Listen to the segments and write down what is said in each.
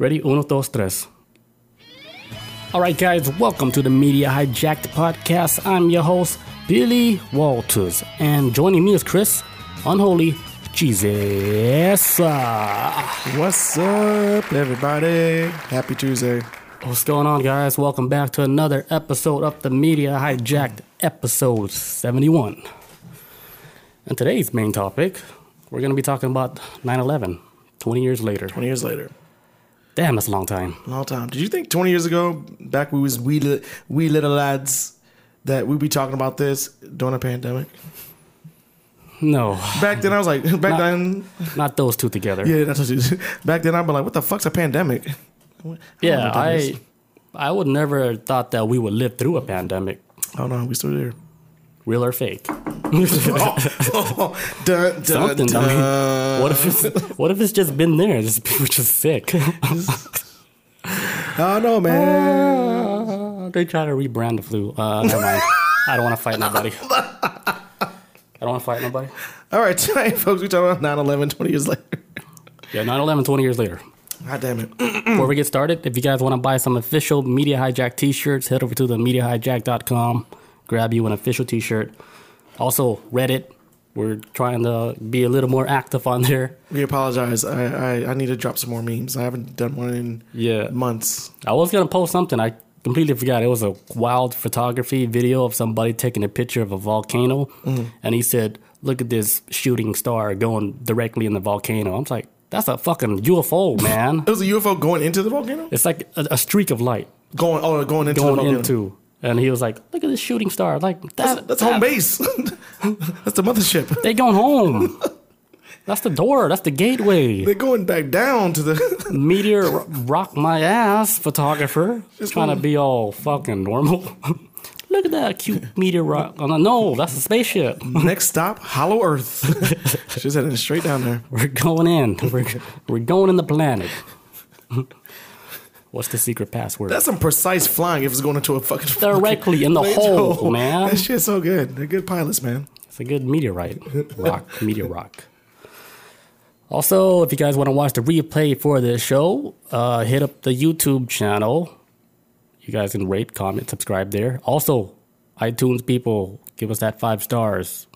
Ready? Uno, dos, tres. All right, guys, welcome to the Media Hijacked podcast. I'm your host, Billy Walters, and joining me is Chris, Unholy Jesus. What's up, everybody? Happy Tuesday. What's going on, guys? Welcome back to another episode of the Media Hijacked, episode 71. And today's main topic, we're going to be talking about 9 11, 20 years later. 20 years later. Damn, that's a long time. Long time. Did you think 20 years ago, back when we was wee, li- wee little lads, that we'd be talking about this during a pandemic? No, Back then, I was like, back Not- then, not those two together. yeah, that's what it. Back then, I'd be like, what the fuck's a pandemic? I Yeah, what that is. I I would never thought that we would live through a pandemic, Oh no, we still there. Real or fake. oh, dun, dun, Something. dun. I mean, what if it's what if it's just been there? Just people just sick. I don't know, man. they try to rebrand the flu. Uh, never mind. I don't want to fight nobody. I don't want to fight nobody. All right, tonight, folks, we're talking about 9 11 20 years later. Yeah, 9-11, 20 years later. God damn it. Before we get started, if you guys want to buy some official Media Hijack t-shirts, head over to the MediaHijack.com, grab you an official t-shirt. Also, Reddit. We're trying to be a little more active on there. We apologize. I, I, I need to drop some more memes. I haven't done one in Yeah. months. I was gonna post something. I completely forgot. It was a wild photography video of somebody taking a picture of a volcano, Mm-hmm. and he said, "Look at this shooting star going directly in the volcano." I'm like, "That's a fucking UFO, man! It was a UFO going into the volcano? it's like a, a streak of light Going oh going into the going volcano. into." And he was like, "Look at this shooting star! Like that, That's that- home base. That's the mothership. They going home. That's the door. That's the gateway." They're going back down to the Meteor rock my ass photographer. Just trying to be all fucking normal. Look at that cute meteor rock. Oh, no, no, that's a spaceship. next stop, Hollow Earth. She's heading straight down there. We're going in. We're, we're going in the planet. What's the secret password? That's some precise flying if it's going into a fucking Directly in the fucking- hole, man. That shit's so good. They're good pilots, man. It's a good meteorite. Rock. meteor rock. Also, if you guys want to watch the replay for this show, uh, hit up the YouTube channel. You guys can rate, comment, subscribe there. Also, iTunes people, give us that five stars.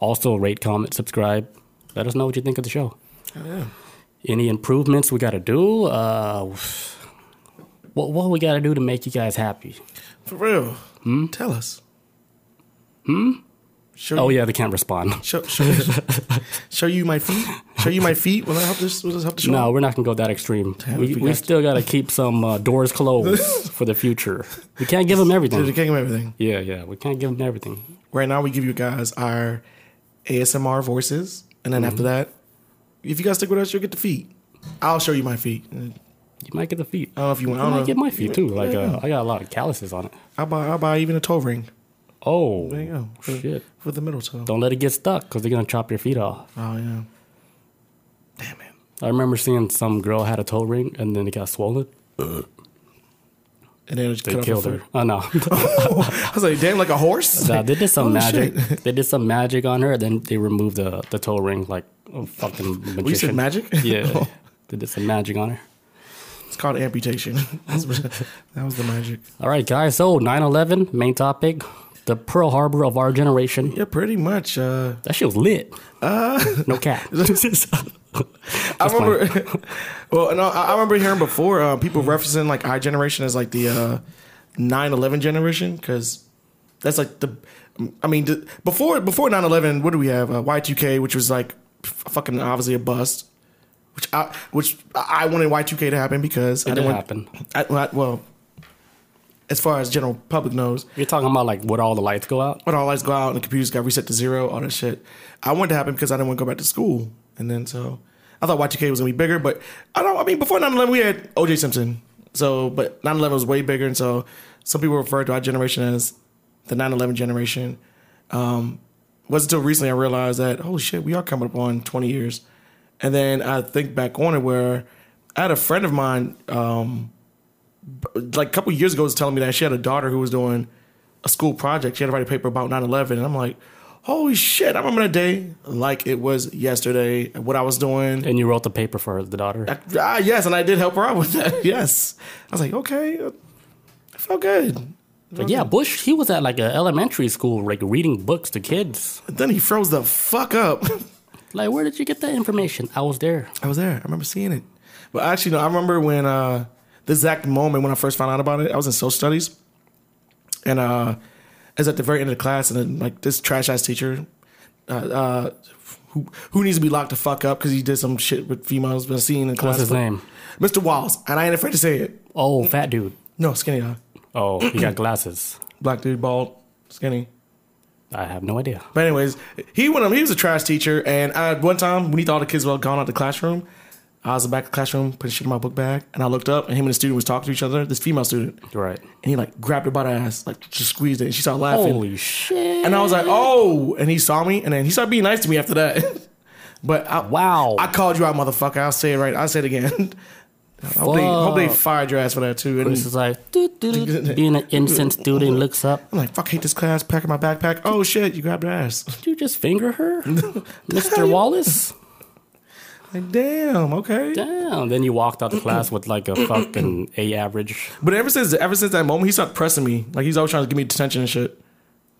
Also, rate, comment, subscribe. Let us know what you think of the show. yeah. Any improvements we got to do? Uh, what what we got to do to make you guys happy? For real. Tell us. Hmm? Show Oh you, yeah, they can't respond. show, show, show you my feet. Show you my feet. Will that help this? Will this help the show? No, we're not gonna go that extreme. we we we got- still gotta keep some uh, doors closed for the future. We can't give them everything. can't give them everything. Yeah, yeah, we can't give them everything. Right now, we give you guys our ASMR voices, and then after that, if you guys stick with us, you'll get the feet. I'll show you my feet. I You might get the feet. know if you want. I I might get my feet too. Like uh, I got a lot of calluses on it. I'll buy. I'll buy even a toe ring. Oh, There you go. For, shit! for the middle toe. Don't let it get stuck because they're gonna chop your feet off. Oh yeah. Damn it. I remember seeing some girl had a toe ring and then it got swollen. And then it just They killed her. Oh no! I was like, damn, like a horse. Nah, they did some Holy magic. They did some magic on her. And then they removed the the toe ring like a fucking magician. We said magic. Yeah, they did some magic on her. It's called amputation. That was the magic. All right, guys. So 9/11, main topic, the Pearl Harbor of our generation. Yeah, pretty much. Uh, That shit was lit. uh, No cap. I remember. well, no, I I remember hearing before uh, people referencing like our generation as like the uh, 9/11 generation because that's like the. I mean, the, before before 9/11, what do we have? Uh, Y2K, which was like fucking obviously a bust. Which I which I wanted Y2K to happen because I It didn't did want. happen. I, well, I- well, as far as general public knows, You're talking about like what all the lights go out? when all the lights go out and the computers got reset to zero, all that shit. I wanted to happen because I didn't want to go back to school. And then so I thought Y2K was gonna be bigger, but I don't I mean before 9 11 we had OJ Simpson. So but 9 11 was way bigger and so some people refer to our generation as the 9 11 generation. Um wasn't until recently I realized that holy shit, we are coming up on 20 years. And then I think back on it where I had a friend of mine, um, like a couple years ago, was telling me that she had a daughter who was doing a school project. She had to write a paper about 9 11. And I'm like, holy shit, I remember that day like it was yesterday. What I was doing. And you wrote the paper for the daughter. Ah, yes, and I did help her out with that. Yes, I was like, okay, I felt good. But yeah, Bush, he was at like a elementary school, like reading books to kids. Then he froze the fuck up. Like, where did you get that information? I was there. I was there. I remember seeing it. But actually, no, I remember when uh, the exact moment when I first found out about it. I was in social studies, and uh, I was at the very end of the class, and then like this trash ass teacher, uh, uh, who who needs to be locked the fuck up because he did some shit with females. Been seen in class. What's his name? Mr. Walls, and I ain't afraid to say it. Oh, fat dude. No, skinny guy, Oh, he got glasses. black dude, bald, skinny. I have no idea. But anyways, he went. He was a trash teacher, and I, one time when he thought the kids were gone out the classroom, I was in the back of the classroom putting shit in my book bag, and I looked up, and him and the student was talking to each other. This female student, Right. and he like grabbed her by the ass, like just squeezed it. And she started laughing, Holy shit. and I was like, "Oh!" And he saw me, and then he started being nice to me after that. but I, Wow. I called you out, motherfucker. I'll say it right. I'll say it again. I hope they, hope they fired your ass for that too. And This is like, doo, doo, doo. being an innocent student looks up. I'm like, fuck, hate this class. Packing my backpack. Oh shit, you grabbed her ass. Did you just finger her? Mr. Wallace? Like, damn. Okay. Damn. Then you walked out the class with like a fucking A average. But ever since ever since that moment, he started pressing me. Like he's always trying to give me detention and shit.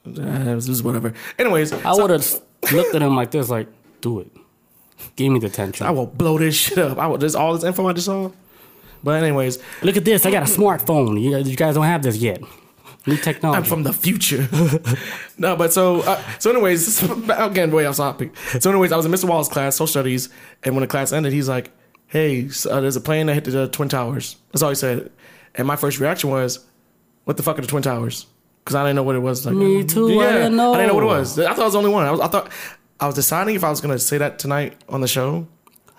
Uh, this is whatever. Anyways, I would have looked at him like this, like, do it. Give me the detention. I will blow this shit up. I will. There's all this info I just saw. But anyways, Look at this. I got a smartphone. You guys, you guys don't have this yet. New technology. I'm from the future. no, but so uh, so anyways, again way off topic. So anyways, I was in Mr. Wallace's class, social studies, and when the class ended, he's like, "Hey, so, uh, there's a plane that hit the twin towers." That's all he said. And my first reaction was, "What the fuck are the twin towers?" Because I didn't know what it was. Like, Me too, I didn't know. I didn't know what it was. I thought I was the only one. I was. I thought I was deciding if I was gonna say that tonight on the show.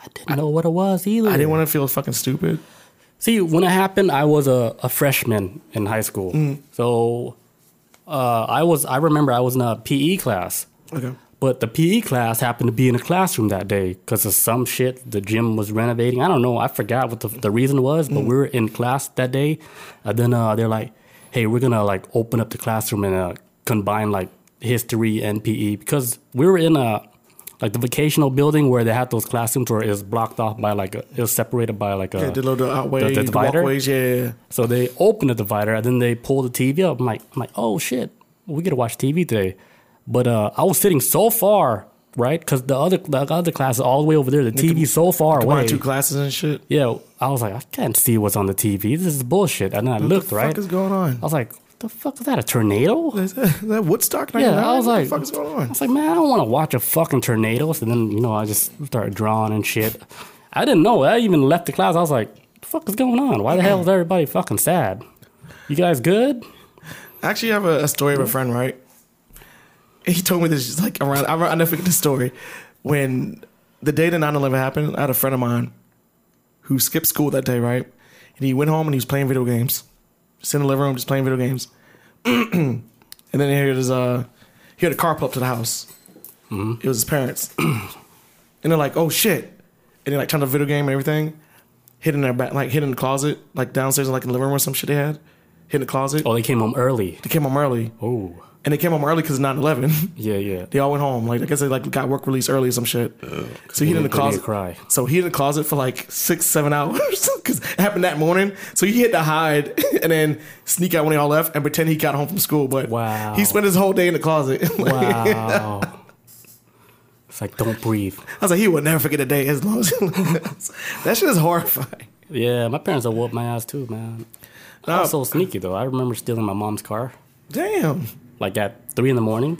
I didn't know what it was either. I didn't want to feel fucking stupid. See, when it happened, I was a, a freshman in high school. Mm. So uh, I was. I remember I was in a PE class. Okay. But the PE class happened to be in a classroom that day because of some shit. The gym was renovating. I don't know. I forgot what the, the reason was, but we were in class that day. And then uh, they're like, hey, we're going to like open up the classroom and uh, combine like history and PE because we were in a like the vocational building where they had those classrooms where it was blocked off by like a, it was separated by like a Yeah, the little outway, the- the the, divider? walkways. Yeah. so they opened the divider and then they pulled the TV up. I'm like, I'm like, oh shit, we gotta watch TV today. But uh, I was sitting so far, right? Because the other the other class is all the way over there. The TV's so far away. Two classes and shit. yeah, I was like, I can't see what's on the TV. This is bullshit. And then I looked, What the right? What is going on? I was like, the fuck is that? A tornado? Is that, is that Woodstock? Yeah, 99? I was what like, the fuck is going on? I was like, man, I don't want to watch a fucking tornado. So then, you know, I just started drawing and shit. I didn't know. I even left the class. I was like, the fuck is going on? Why the hell is everybody fucking sad? You guys good? I actually have a, a story of a friend, right? He told me this like around. I, I never forget the story. When the day that 9-11 happened, I had a friend of mine who skipped school that day, right? And he went home and he was playing video games, just in the living room, just playing video games. and then he heard his uh, he heard a car pull up to the house. It was his parents, and they're like, "Oh shit!" And they like turned the video game and everything, hid in their back, like hid in the closet, like downstairs, like in the living room or some shit they had, hid in the closet. Oh, they came home early. They came home early, Oh, and they came home early because 9-11. yeah, yeah. they all went home. Like I guess they like got work release early or some shit. so he in the They need to closet. cry. So he in the closet for like six, seven hours because it happened that morning. So he had to hide and then sneak out when they all left and pretend he got home from school. But Wow. he spent his whole day in the closet. Wow. it's like, don't breathe. I was like, he will never forget a day as long as that shit is horrifying. Yeah, my parents will whoop my ass too, man. I was so sneaky though. I remember stealing my mom's car, Damn, like at three in the morning.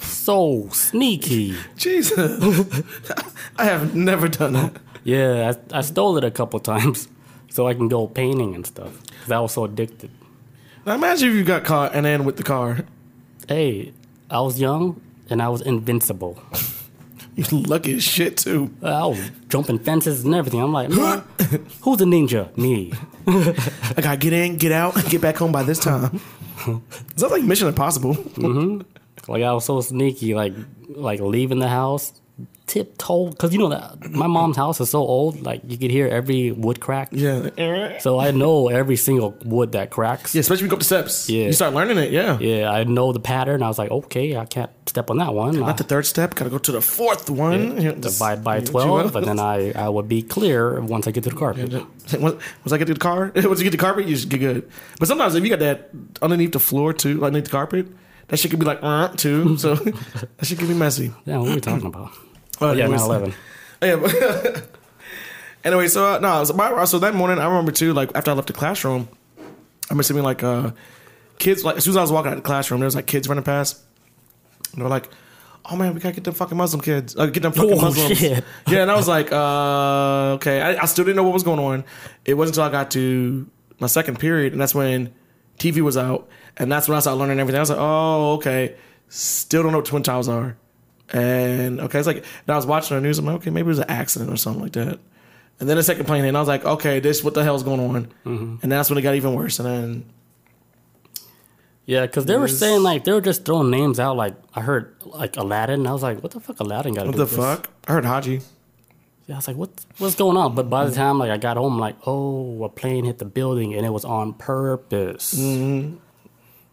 So sneaky. Jesus, I have never done that. Yeah, I, I stole it a couple times so I can go painting and stuff. Cause I was so addicted. Now imagine if you got caught and then with the car, Hey, I was young and I was invincible. You lucky as shit too. I was jumping fences and everything. I'm like, man, who's the ninja? Me. I gotta get in, get out, get back home by this time. Sounds like Mission Impossible. Mm-hmm. Like I was so sneaky, like like leaving the house, tiptoe because you know that my mom's house is so old. Like you could hear every wood crack. Yeah. Yeah, So I know every single wood that cracks. Yeah especially when you go up the steps. Yeah. You start learning it, yeah. Yeah, I know the pattern. I was like, okay, I can't step on that one. Not the third step, gotta go to the fourth one. Yeah, divide by twelve, and then I I would be clear once I get to the carpet. Once once I get to the car, once you get the carpet, you just get good. But sometimes if you got that underneath the floor too, like underneath the carpet, that shit could be like uh, too. So that shit could be messy. Yeah, what are we talking about? Oh, yeah, anyways. 9/11. Yeah. Anyway, so uh, no, so, my, so that morning I remember too. Like after I left the classroom, I remember seeing like uh, kids. Like as soon as I was walking out of the classroom, there was like kids running past. And they were like, "Oh man, we gotta get them fucking Muslim kids. Uh, get them fucking Oh, Muslims." shit. Yeah, and I was like, uh, "Okay." I, I still didn't know what was going on. It wasn't until I got to my second period, and that's when TV was out, and that's when I started learning everything. I was like, "Oh, okay." Still don't know what twin towers are. And okay, it's like and I was watching the news. I'm like, okay, maybe it was an accident or something like that. And then the second plane hit, and I was like, okay, this what the hell's going on? Mm-hmm. And that's when it got even worse. And then Yeah, because they were saying like they were just throwing names out. Like I heard like Aladdin. I was like, what the fuck, Aladdin got to what the fuck? I heard Haji. Yeah, I was like, what what's going on? But by the time like I got home, like, oh, a plane hit the building and it was on purpose. Mm-hmm.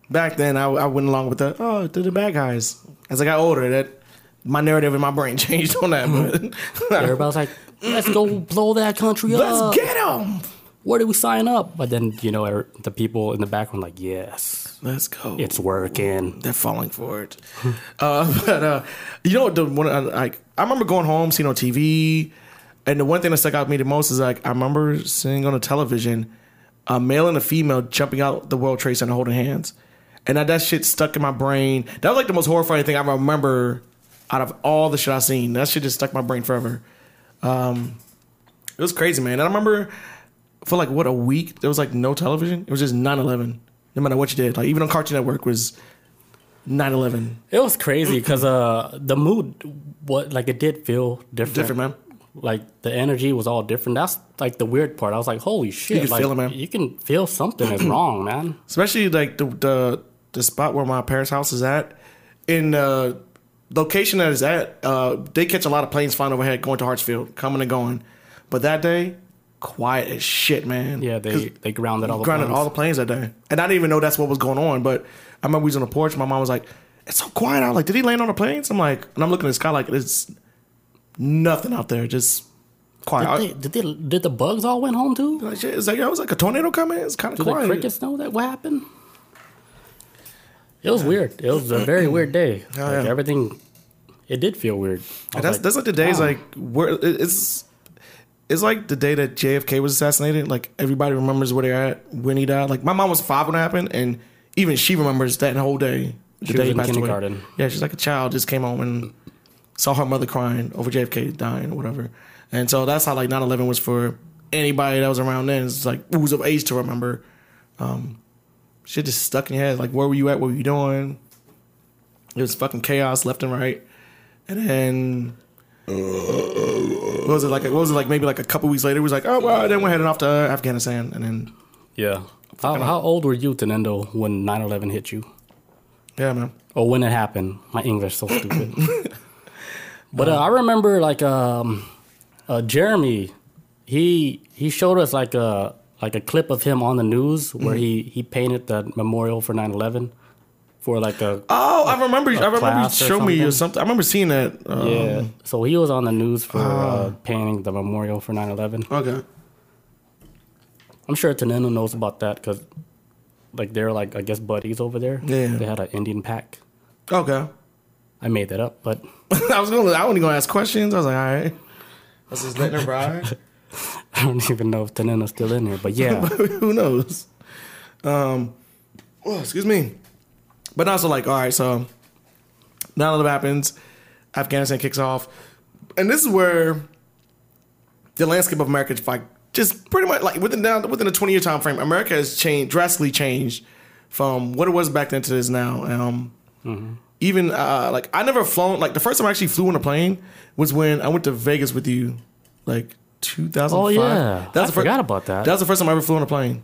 Back then, I, I went along with the oh, they're the bad guys. As I got older, that my narrative in my brain changed on that. But Everybody was like, let's go blow that country up. let's get them. Where did we sign up? But then you know er- the people in the background like, yes, Let's go. it's working. they're falling for it. uh, but uh, you know, the one I- like I remember going home, seeing on TV, and the one thing that stuck out to me the most is like I remember seeing on the television a male and a female jumping out the World Trade Center holding hands, and that, that shit stuck in my brain. That was like the most horrifying thing I remember out of all the shit I seen. That shit just stuck my brain forever. Um, it was crazy, man. And I remember for like what a week there was like no television. It was just 9-11. No matter what you did, like even on Cartoon Network was 9-11. It was crazy because uh, the mood, what like it did feel different. Different, man. Like the energy was all different. That's like the weird part. I was like, holy shit! could like, feel it, man. You can feel something is wrong, man. especially like the the the spot where my parents' house is at. In the location that is at, uh, they catch a lot of planes flying overhead going to Hartsfield, coming and going. But that day, quiet as shit, man. Yeah, they they grounded all the grounded planes. all the planes that day, and I didn't even know that's what was going on. But I remember we was on the porch. My mom was like, "It's so quiet out. Like, did he land on the planes?" I'm like, and I'm looking at the sky like it's nothing out there, just quiet. Did, they, did, they, did the bugs all went home too? Like, shit, it's like it was like a tornado coming. It's kind of quiet. Did the quiet. crickets know that what happened? It was weird. It was a very weird day. Oh, like yeah. everything, it did feel weird. I was And that's like, that's like the days wow. like where it's it's like the day that JFK was assassinated. Like everybody remembers where they're at when he died. Like my mom was five when it happened, and even she remembers that whole day. The She day was in passed away. kindergarten. Yeah, she's like a child. Just came home and saw her mother crying over JFK dying or whatever. And so that's how like 9-11 was for anybody that was around then. It's like who was of age to remember. Um, shit just stuck in your head. Like where were you at? What were you doing? It was fucking chaos left and right. And then what was it like? What was it like? Maybe like a couple weeks later, it was like, oh well, then we're heading off to Afghanistan, and then yeah. How, how old were you, Tenendo, when 9-11 hit you? yeah, man. Or when it happened? My English so stupid. but uh, I remember like um, uh, Jeremy, he he showed us like a like a clip of him on the news where he he painted the memorial for 9-11 for like a Oh, I remember. I remember you showed me or something? something. I remember seeing that. Um, yeah. So he was on the news for Ah. uh, painting the memorial for 9-11. Okay. I'm sure Tenendo knows about that because like they're like I guess buddies over there. Yeah. They had an Indian pack. Okay. I made that up, but I was gonna. I wasn't gonna ask questions. I was like, all right. Let's just let her ride. I don't even know if Tenendo's still in here. But yeah. Who knows? Um. Oh, excuse me. But also like, all right. So now that it happens, Afghanistan kicks off, and this is where the landscape of America is like just pretty much like within now within a twenty year time frame, America has changed drastically changed from what it was back then to this now. Um, Even uh, like I never flown like the first time I actually flew on a plane was when I went to Vegas with you, like two thousand five. Oh, yeah. I forgot about that. That was the first time I ever flew on a plane,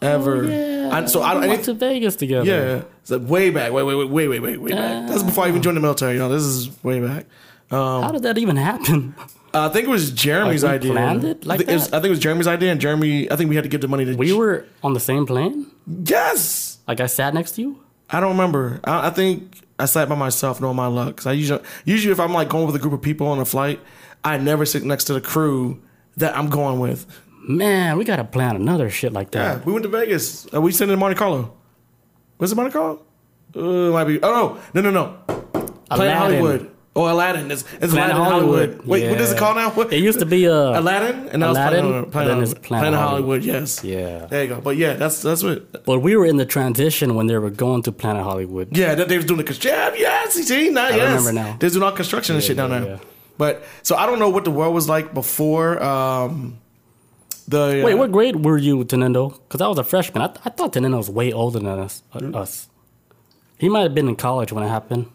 ever. Oh, Yeah. I, so I, we I went to Vegas together. yeah, it's like way back, way, way, way, way, way, way, way back. That's before I even joined the military. You know, this is way back. How did that even happen? Uh, I think it was Jeremy's Like, idea. planned it like I, think it was, that? I think it was Jeremy's idea, and Jeremy. I think we had to give the money to. We were on the same plane. yes. Like I sat next to you. I don't remember. I, I think I sat by myself, knowing my luck. 'Cause I usually, usually if I'm like going with a group of people on a flight, I never sit next to the crew that I'm going with. Man, we gotta plan another shit like that. Yeah, we went to Vegas. Uh, we sent in Monte Carlo. Was it Monte Carlo? Uh, it might be. Oh no, no, no, no. Planet. Hollywood. Oh, Aladdin. It's, it's Aladdin Hollywood. Wait, what does it Yeah. call now? What? It used to be uh, Aladdin, and now Aladdin, it's Planet, Planet, then it's Hollywood. Planet Planet Hollywood. Hollywood. Yes. Yeah. There you go. But yeah, that's that's what. But we were in the transition when they were going to Planet Hollywood. Yeah, that they was doing the construction. Yeah, yes, you see, now, yes. remember now. They're doing all construction and shit down yeah, there. But so I don't know what the world was like before. Um, the Wait, uh, what grade were you, Tenendo? Because I was a freshman. I, th- I thought Tenendo was way older than us. uh, Hmm. us. He might have been in college when it happened.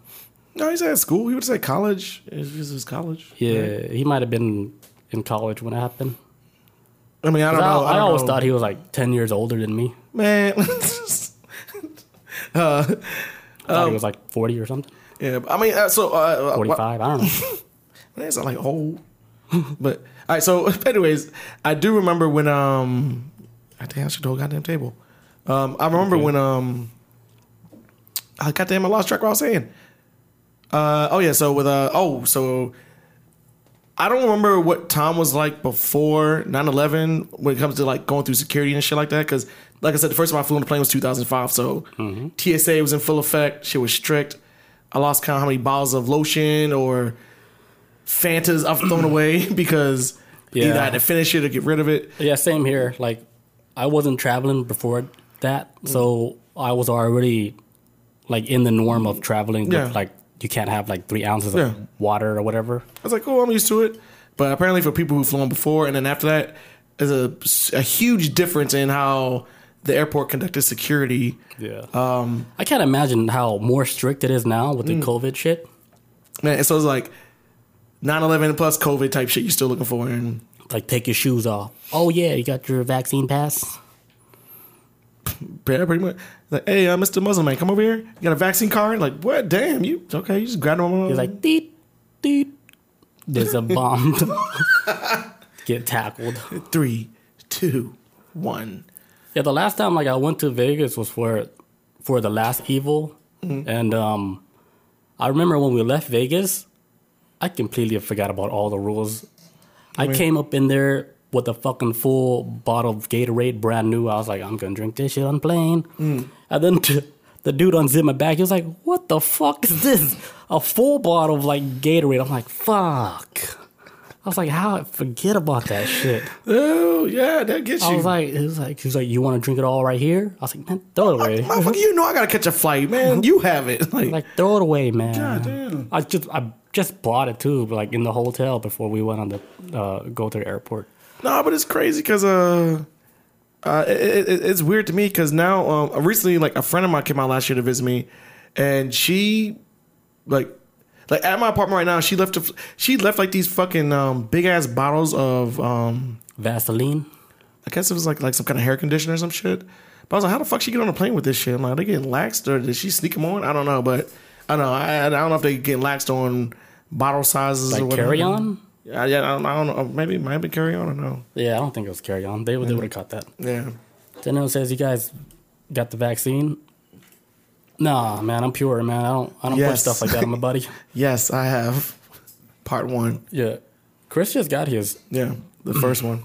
No, he's at school. He would say college. Just his college. Yeah, he might have been in college when it happened. I mean, I don't know. I, I don't always know. thought he was like 10 years older than me. man. uh, I thought Um, he was like 40 or something. yeah, I mean, uh, so uh, uh, 45, I don't know. Not like old. but all right, so anyways, I do remember when um I think I should do a goddamn table. Um I remember Okay. when um I goddamn I lost track of what I was saying. Uh oh yeah, so with uh oh so I don't remember what Tom was like before 9-11 when it comes to like going through security and shit like that. Cause like I said, the first time I flew on the plane was 2005. So TSA was in full effect. Shit was strict. I lost count how many bottles of lotion or Fantas I've thrown away because either I had to finish it or get rid of it. Yeah, same here. Like, I wasn't traveling before that, so I was already like in the norm of traveling. Yeah. With, like, you can't have like three ounces Yeah. of water or whatever. I was like, oh, I'm used to it. But apparently, for people who've flown before, and then after that, there's a, a huge difference in how the airport conducted security. Yeah. Um, I can't imagine how more strict it is now with the Mm. COVID shit. man, so it's like 9/11 plus COVID type shit you're still looking for, and Like, take your shoes off. Oh yeah, you got your vaccine pass. yeah, pretty much. Like, hey, uh, Mr. Muslim man, come over here. You got a vaccine card? Like, what? Damn, you okay? You just grab them. He's like, deet, deet. There's a bomb. Get tackled. three, two, one. Yeah, the last time like I went to Vegas was for for the last Evo, Mm-hmm. and um, I remember when we left Vegas, I completely forgot about all the rules. I came up in there with a fucking full bottle of Gatorade, brand new. I was like, I'm gonna drink this shit on plane, Mm. and then t- the dude unzipped my bag. He was like, "What the fuck is this? A full bottle of like Gatorade?" I'm like, "Fuck." I was like, "How? Forget about that shit." Oh yeah, that gets you. I was like, it was like, he was like, you want to drink it all right here? I was like, man, throw it away. Motherfucker, you know I gotta catch a flight, man. You have it. Like, like, throw it away, man. God damn. I just, I just bought it too, like in the hotel before we went on the uh, go to the airport. no, but it's crazy because uh, uh, it, it, it's weird to me because now um, recently, like a friend of mine came out last year to visit me, and she, like, like at my apartment right now, she left a, she left like these fucking um, big ass bottles of um, Vaseline. I guess it was like like some kind of hair conditioner or some shit. But I was like, how the fuck she get on a plane with this shit? I'm like, are they getting laxed or did she sneak them on? I don't know, but I don't know. I, I don't know if they get laxed on bottle sizes or Like whatever. carry on? Yeah, yeah, I don't, I don't know. Maybe it might have been carry on. I don't know. Yeah, I don't think it was carry on. They would, they would have caught that. Yeah. Daniel says, you guys got the vaccine? Nah, man, I'm pure, man. I don't, I don't Yes. put stuff like that on my buddy. Yes, I have. Part one. Yeah, Chris just got his. Yeah, the first one.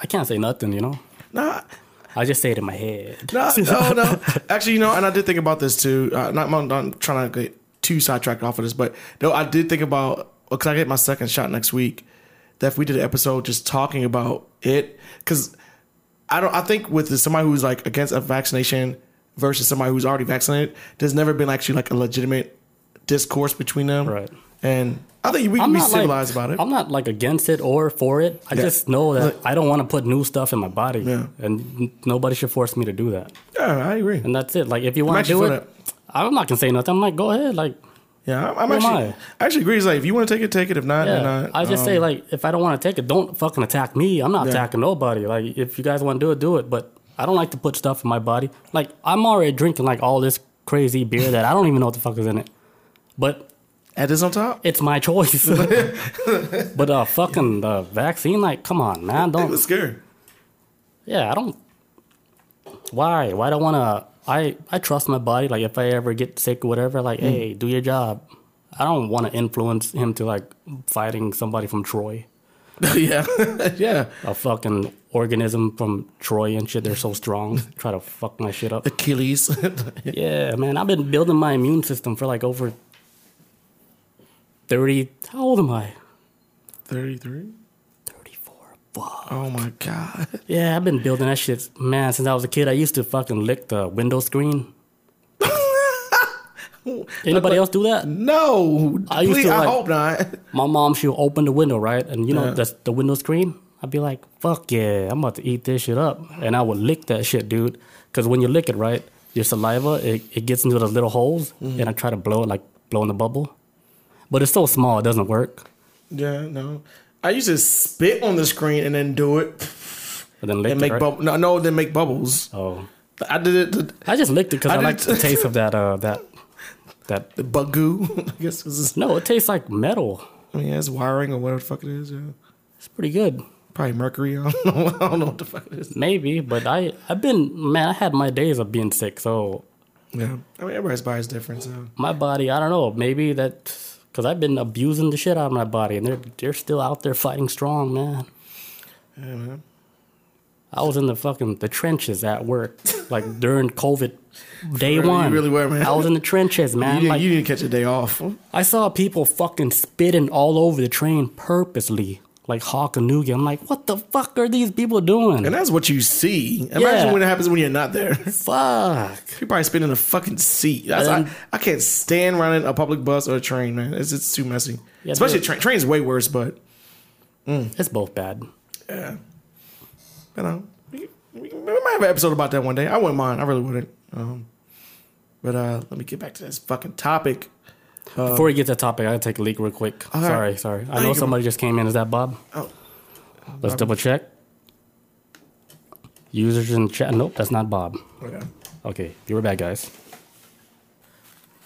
I can't say nothing, you know. Nah, I just say it in my head. no, no, no. Actually, you know, and I did think about this too. Uh, not, I'm not trying to get too sidetracked off of this, but no, I did think about because I get my second shot next week. That if we did an episode just talking about it, because I don't. I think with somebody who's like against a vaccination versus somebody who's already vaccinated, there's never been actually like a legitimate discourse between them. Right. And I think we can I'm be civilized like, about it. I'm not like against it or for it. I Yeah. just know that Like- I don't want to put new stuff in my body, Yeah. and nobody should force me to do that. yeah, I agree. And that's it. Like if you want to do for it, I'm not gonna say nothing. I'm like, go ahead. Like, Yeah, I'm, I'm actually. I? I? actually agree. It's like if you want to take it, take it. If not, yeah. not. I just Um, say like, if I don't want to take it, don't fucking attack me. I'm not Yeah. attacking nobody. Like, if you guys want to do it, do it. But I don't like to put stuff in my body. Like, I'm already drinking like all this crazy beer that I don't even know what the fuck is in it. But Add this on top. It's my choice. but uh, fucking the vaccine, like, come on, man, don't. It was scary. Yeah, I don't. Why? Why do I want to? I I trust my body. Like, if I ever get sick or whatever, like, hey, do your job. I don't want to influence him to like fighting somebody from Troy, yeah, yeah. a fucking organism from Troy and shit. They're so strong. Try to fuck my shit up. Achilles. Yeah, man, I've been building my immune system for like over thirty. How old am I? Thirty-three. Thirty-four. Fuck. Oh my god. Yeah, I've been building that shit, man, since I was a kid. I used to fucking lick the window screen. Anybody else do that? No, I used please, to, I hope not. My mom, she'll open the window, right? And you know, Yeah. that's the window screen. I'd be like, fuck yeah, I'm about to eat this shit up. And I would lick that shit, dude. Because when you lick it, right, your saliva, it, it gets into those little holes. Mm-hmm. And I try to blow it, like blowing the bubble. But it's so small, it doesn't work. Yeah, no. I used to spit on the screen and then do it And then lick and it, make right? bubbles. No, no, then make bubbles. Oh. I did it. I just licked it because I I, like the taste of that, uh, that, that. the bug goo. I guess is. No, it tastes like metal. I mean, yeah, it's wiring or whatever the fuck it is. Yeah, It's pretty good. probably mercury. I don't know. I don't know what the fuck it is. Maybe, but I, I've been, man, I had my days of being sick. So Yeah, I mean, everybody's body's different. So my body, I don't know, maybe that, because I've been abusing the shit out of my body and they're, they're still out there fighting strong, man. yeah, man. I was in the fucking, the trenches at work, like during COVID day real, you one. really were, man. I was in the trenches, You man. didn't, Like, you didn't catch a day off. I saw people fucking spitting all over the train purposely, like hawk a noogie. I'm like, what the fuck are these people doing? And that's what you see. Imagine Yeah. when it happens when you're not there. Fuck. You're probably spinning a fucking seat. I, I can't stand running a public bus or a train, man. It's it's too messy. Yeah, Especially train. Train's way worse, but mm. It's both bad. yeah, you know, we, we, we might have an episode about that one day. I wouldn't mind. I really wouldn't. Um, but uh, let me get back to this fucking topic. Before we get to the topic, I gotta take a leak real quick. All right. Sorry, sorry. I No, know somebody just came in. Is that Bob? Oh. Let's double check. Users in chat. Nope, that's not Bob. Okay. Okay, you were back, guys.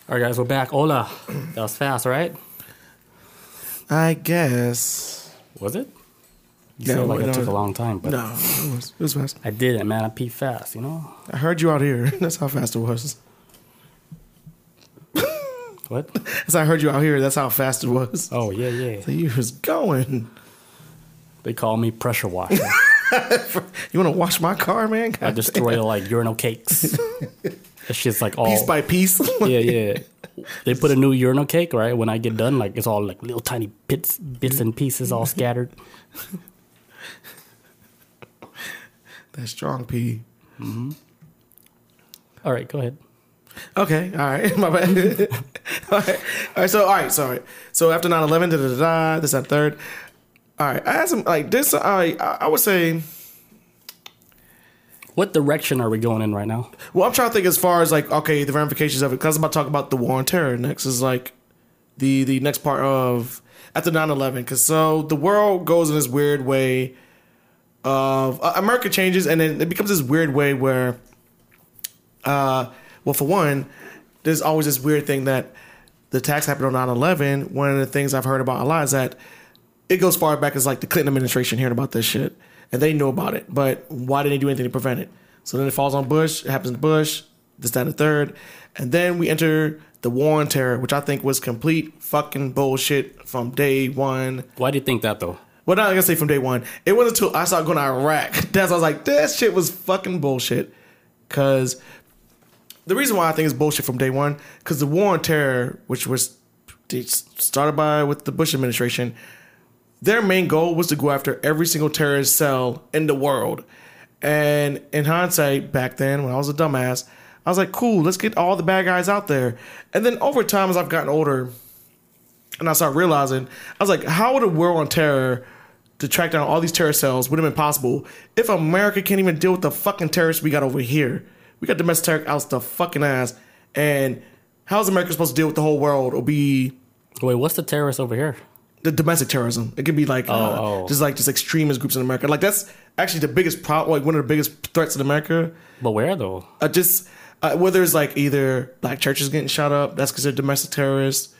All right, guys, we're back. Hola. That was fast, right? I guess. Was it? You said like it took a long time, but No, it was, it was fast. I did it, man. I peed fast, you know? I heard you out here. That's how fast it was. What? As I heard you out here, that's how fast it was. Oh, yeah, yeah. So you was going. They call me pressure washer. You want to wash my car, man? I destroy like urinal cakes. It's just like all piece by piece. yeah, yeah. They put a new urinal cake, right? When I get done, like it's all like little tiny bits, bits and pieces, all scattered. That strong pee. Mm-hmm. All right, go ahead. Okay, all right, my bad. all right, all right. So, all right, sorry. So after 9-11, da da da da. This that third. All right, I had some like this. Uh, I I would say. What direction are we going in right now? Well, I'm trying to think as far as like okay, the ramifications of it. Because I'm about to talk about the war on terror next. Is like the the next part of after 9-11. Because so the world goes in this weird way of uh, America changes, and then it becomes this weird way where, uh, well, for one, there's always this weird thing that the attacks happened on 9-11. One of the things I've heard about a lot is that it goes far back as like the Clinton administration hearing about this shit, and they knew about it, but why didn't they do anything to prevent it? So then it falls on Bush. It happens to Bush. This, that, and the third, and then we enter the war on terror, which I think was complete fucking bullshit from day one. Why do you think that though? Well, not gonna say from day one. It wasn't until I started going to Iraq that's I was like, this shit was fucking bullshit. Cause the reason why I think it's bullshit from day one, because the war on terror, which was started by with the Bush administration, their main goal was to go after every single terrorist cell in the world. And in hindsight, back then when I was a dumbass, I was like, cool, let's get all the bad guys out there. And then over time, as I've gotten older, and I started realizing, I was like, how would a war on terror to track down all these terror cells would have been possible if America can't even deal with the fucking terrorists we got over here? We got domestic terror out the fucking ass. And how's America supposed to deal with the whole world or be Wait, what's the terrorist over here? the domestic terrorism? It could be like uh, oh. just like just extremist groups in America. Like that's actually the biggest problem, like one of the biggest threats in America. But where though? Uh, just uh, whether it's like either black churches getting shot up, that's considered domestic terrorists.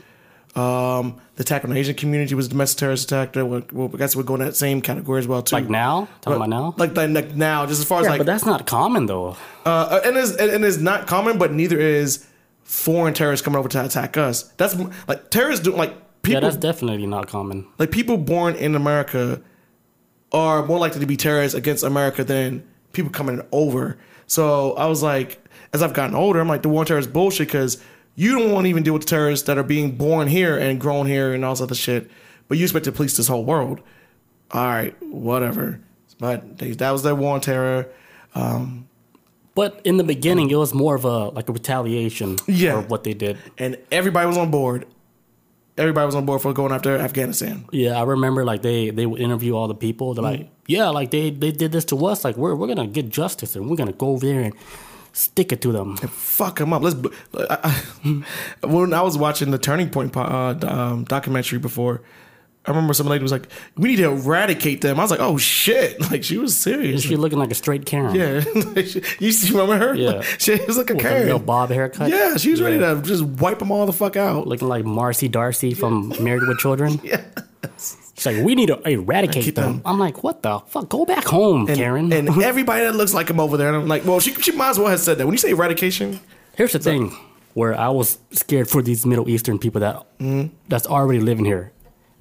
Um, the attack on the Asian community was a domestic terrorist attack. That would- Well, I guess we're going in that same category as well too. Like now? Talking about now? Like, like, like now, just as far as like but that's not common though. uh, and is and, and it's not common, but neither is foreign terrorists coming over to attack us. That's like terrorists do like Yeah, people that's definitely not common. like people born in America are more likely to be terrorists against America than people coming over. So I was like, as I've gotten older, I'm like the war on terror is bullshit because you don't want to even deal with the terrorists that are being born here and grown here and all this other shit, but you expect to police this whole world. All right, whatever. But they, that was their war on terror. But in the beginning, it was more of a like a retaliation Yeah. for what they did. and everybody was on board. Everybody was on board for going after Afghanistan. Yeah, I remember like they they would interview all the people. They're Mm. like, yeah, like they they did this to us. Like we're we're gonna get justice and we're gonna go over there and stick it to them. Fuck them up. Let's. I, I, when I was watching the Turning Point uh, um, documentary before, I remember some lady was like, "We need to eradicate them." I was like, "Oh shit!" Like she was serious. She looking like a straight Karen. yeah, Like, you see- remember her? Yeah. she was like a With a little bob haircut. Yeah, she was ready to just wipe them all the fuck out. looking like Marcy D'Arcy from Married with Children. Yeah. She's like, we need to eradicate them. them. I'm like, what the fuck? Go back home, And, Karen. and everybody that looks like him over there, and I'm like, well, she she might as well have said that. When you say eradication, Here's the thing, where I was scared for these Middle Eastern people that Mm-hmm. that's already living here,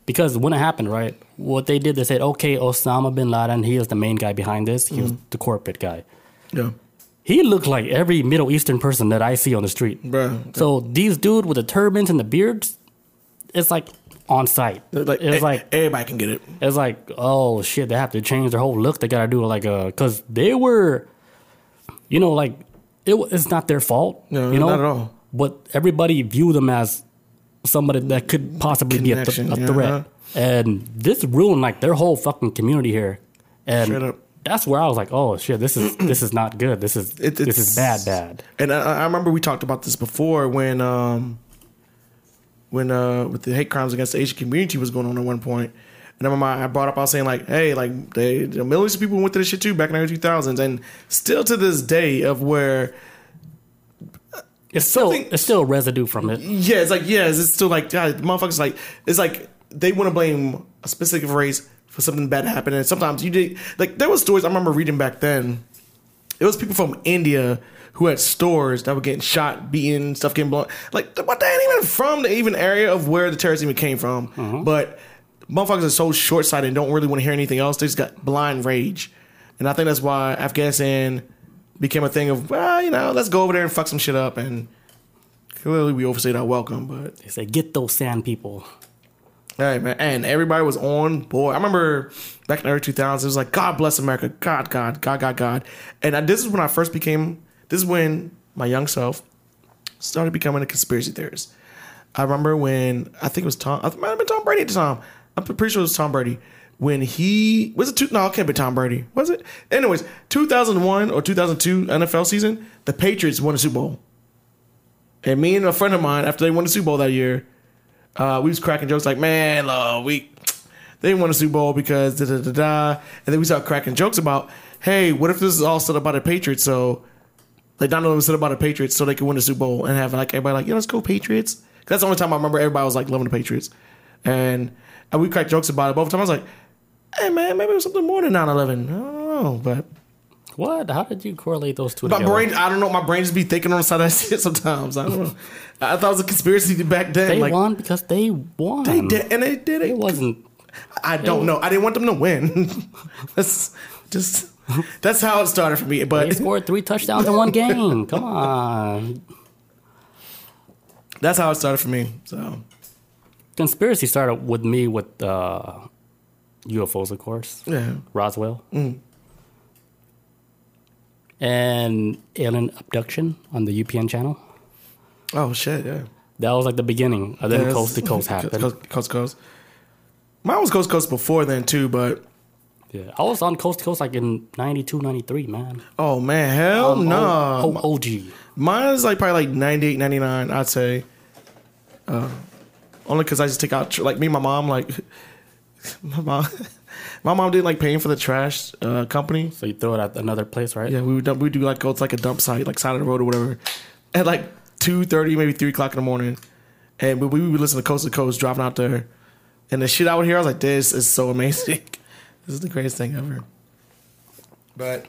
because when it happened, right? What they did, they said, okay, Osama bin Laden, he is the main guy behind this. He Mm-hmm. was the corporate guy. yeah, He looked like every Middle Eastern person that I see on the street. Bruh. So these dude with the turbans and the beards, it's like on site. like it was like everybody can get it. it's like oh shit, they have to change their whole look. They gotta do like a because they were, you know, like it, it's not their fault. No, you know, not at all. But everybody view them as somebody that could possibly be a, th- Connection, a yeah. threat, and this ruined like their whole fucking community here. And that's where I was like, oh shit, this is this is not good. This is It- this is bad, bad. And I, I remember we talked about this before when um when uh with the hate crimes against the Asian community was going on at one point. And I remember I brought up, I was saying like, hey, like they, the millions of people went through this shit too back in the early 2000s, and still to this day of where It's still it's still a residue from it. yeah, it's like yeah, it's still like yeah, motherfuckers like it's like they want to blame a specific race for something bad happening. And sometimes you did like there was stories I remember reading back then. It was people from India who had stores that were getting shot, beaten, stuff getting blown. Like what they ain't even from the even area of where the terrorists even came from. Uh-huh. But motherfuckers are so short sighted and don't really want to hear anything else. They just got blind rage, and I think that's why Afghanistan became a thing of well, you know, let's go over there and fuck some shit up and. Clearly, we overstayed our welcome, but They said, get those sand people. hey, man, and everybody was on board. I remember back in the early 2000s, it was like, God bless America, God, God, God, God, God. And I, this is when I first became, this is when my young self started becoming a conspiracy theorist. I remember when, I think it was Tom, I might have been Tom Brady at the time. I'm pretty sure it was Tom Brady. When he, was it two, no, it can't be Tom Brady. Was it? Anyways, 2001 or 2002 NFL season, the Patriots won the Super Bowl. And me and a friend of mine, after they won the Super Bowl that year, uh, we was cracking jokes like, man, uh, we they win the Super Bowl because da da da da. And then we started cracking jokes about, hey, what if this is all set up by the Patriots? So like Donald was up by the Patriots so they could win the Super Bowl and have like everybody like, yeah, let's go Patriots. that's the only time I remember everybody was like loving the Patriots. And, and we cracked jokes about it. Both times I was like, hey man, maybe it was something more than 9-11. I don't know, but What? How did you correlate those two my together? brain, I don't know. My brain just be thinking on the side of that shit sometimes. I don't know. I thought it was a conspiracy back then. They like, won because they won. They did, and they did it. It wasn't. I don't know. I didn't want them to win. that's just that's how it started for me. But scored three touchdowns in one game. Come on. that's how it started for me. So Conspiracy started with me with uh, UFOs, of course. yeah, Roswell. Mm. And alien abduction on the UPN channel. oh shit, yeah. That was like the beginning. And then Yeah, Coast to Coast happened. coast, coast, to coast. Mine was coast to coast before then too, but Yeah, I was on Coast to Coast like in 92, 93, man. oh man, hell Um, no. O- O- OG. Mine is like probably like 98, 99, I'd say. Uh, only because I just take out tr- like me, and my mom, like my mom, my mom didn't like paying for the trash uh, company. So you throw it at another place, right? Yeah, we would dump, we do like go to like a dump site, like side of the road or whatever, at like two thirty, maybe three o'clock in the morning, and we, we would listen to Coast to Coast driving out there, and the shit I would hear, I was like, this is so amazing. this is the greatest thing ever. But,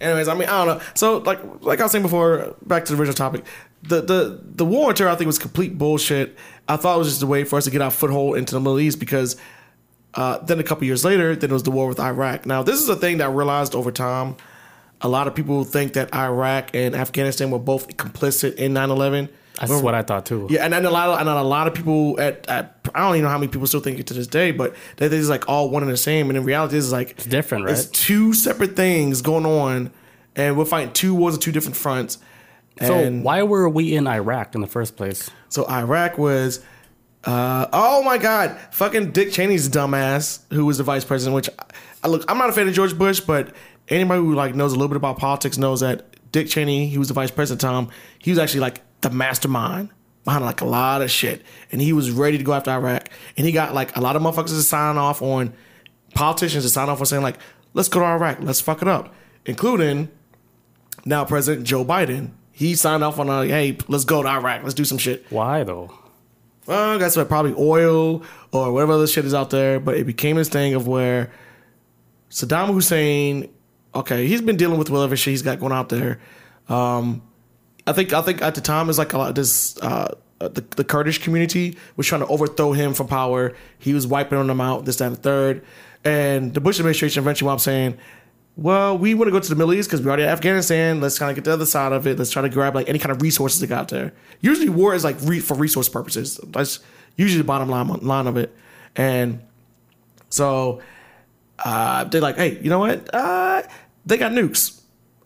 anyways, I mean, I don't know. So, like, like I was saying before, back to the original topic, the the the war on terror, I think, was complete bullshit. I thought it was just a way for us to get our foothold into the Middle East because uh, then a couple years later, then it was the war with Iraq. Now, this is a thing that I realized over time. A lot of people think that Iraq and Afghanistan were both complicit in 9 11. That's what I thought too. Yeah, and then a lot of and a lot of people at, at I don't even know how many people still think it to this day, but that is like all one and the same. And in reality, it's like it's different, right? It's two separate things going on, and we're fighting two wars on two different fronts. So why were we in Iraq in the first place? so Iraq was, uh, oh my God, fucking Dick Cheney's dumbass, who was the vice president. Which, I, look, I'm not a fan of George Bush, but anybody who like knows a little bit about politics knows that Dick Cheney, he was the vice president. Tom, he was actually like the mastermind behind like a lot of shit, and he was ready to go after Iraq, and he got like a lot of motherfuckers to sign off on politicians to sign off on saying like, let's go to Iraq, let's fuck it up, including now President Joe Biden. He signed off on a hey, let's go to Iraq, let's do some shit. Why though? Well, that's what probably oil or whatever other shit is out there. But it became this thing of where Saddam Hussein, okay, he's been dealing with whatever shit he's got going out there. Um, I think I think at the time it's like a lot this uh, the the Kurdish community was trying to overthrow him from power. He was wiping them out, this, that, and the third. And the Bush administration eventually wound up saying, well, we want to go to the Middle East because we already have Afghanistan. Let's kind of get the other side of it. Let's try to grab like any kind of resources that got there. Usually, war is like re- for resource purposes. That's usually the bottom line line of it. And so uh, they're like, hey, you know what? Uh, they got nukes.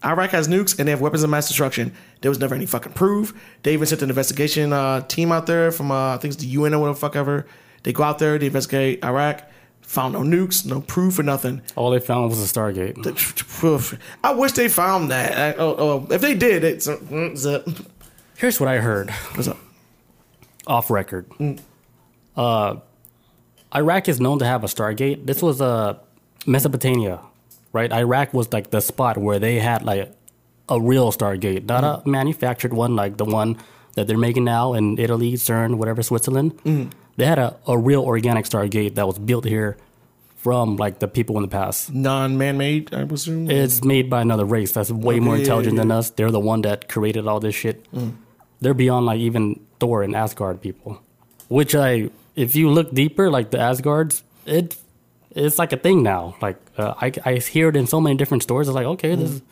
Iraq has nukes and they have weapons of mass destruction. There was never any fucking proof. They even sent an investigation uh, team out there from uh, I think it's the UN or whatever the fuck ever. They go out there, they investigate Iraq, found no nukes, no proof or nothing. All they found was a Stargate. I wish they found that. I, oh, oh, if they did, it's, it's uh, Here's what I heard what's up? off record. Uh, Iraq is known to have a Stargate. This was uh, Mesopotamia, right? Iraq was like the spot where they had like a real Stargate, not a mm-hmm. manufactured one like the one that they're making now in Italy, CERN, whatever, Switzerland. Mm-hmm. They had a, a real organic Stargate that was built here from like the people in the past. Non-man-made, I assume. It's made by another race that's way more intelligent yeah, than yeah. us. They're the one that created all this shit. Mm-hmm. They're beyond like even Thor and Asgard people. Which I, if you look deeper, like the Asgards, it it's like a thing now. Like uh, I I hear it in so many different stories. It's like okay, this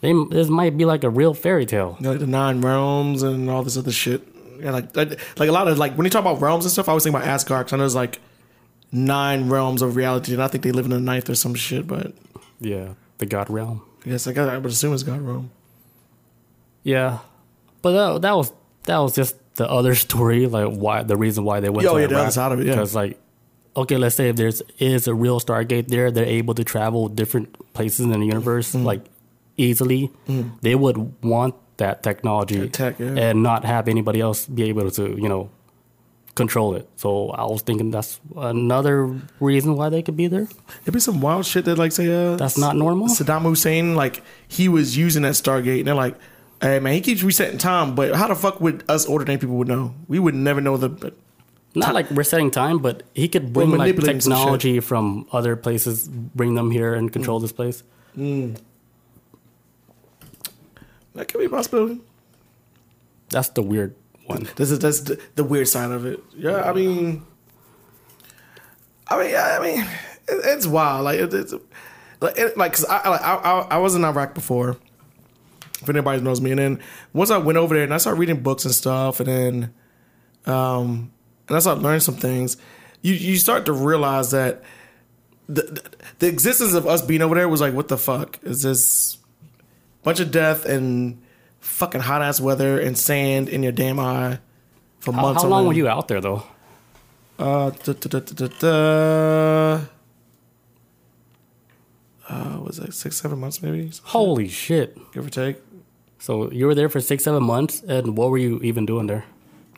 they this might be like a real fairy tale. You know, like the nine realms and all this other shit. Yeah, like, like a lot of like when you talk about realms and stuff, I always think about Asgard because I know there's like nine realms of reality, and I think they live in the ninth or some shit. But Yeah, the God realm. I guess I, got, I would assume it's God realm. Yeah, but that, that was that was just the other story. Like why the reason why they went. Oh, to yeah, the Iraq. other side of it, yeah. Because like, okay, let's say if there's is a real Stargate there, they're able to travel different places in the universe Mm. like easily. They would want that technology That tech, yeah. and not have anybody else be able to you know control it. So I was thinking that's another reason why they could be there. It'd be some wild shit that like say uh That's not normal. Saddam Hussein like he was using that Stargate, and they're like, "Hey man, he keeps resetting time, but how the fuck would us ordinary people would know? We would never know the." But Not like we're setting time, but he could bring like manipulating some shit. technology from other places, bring them here and control this place. that could be a possibility. That's the weird one. This is that's the, the weird side of it. Yeah, I mean, I mean, I mean, it, it's wild. Like it, it's like it, like 'cause I, like, I I I was in Iraq before. If anybody knows me, and then once I went over there and I started reading books and stuff, and then um and I started learning some things, you you start to realize that the the, the existence of us being over there was like, what the fuck is this? Bunch of death and fucking hot ass weather and sand in your damn eye for How, months. how on long were you out there though? Uh, da, da, da. Uh, was it six, seven months maybe, Holy shit! give or take? So you were there for six, seven months, and what were you even doing there?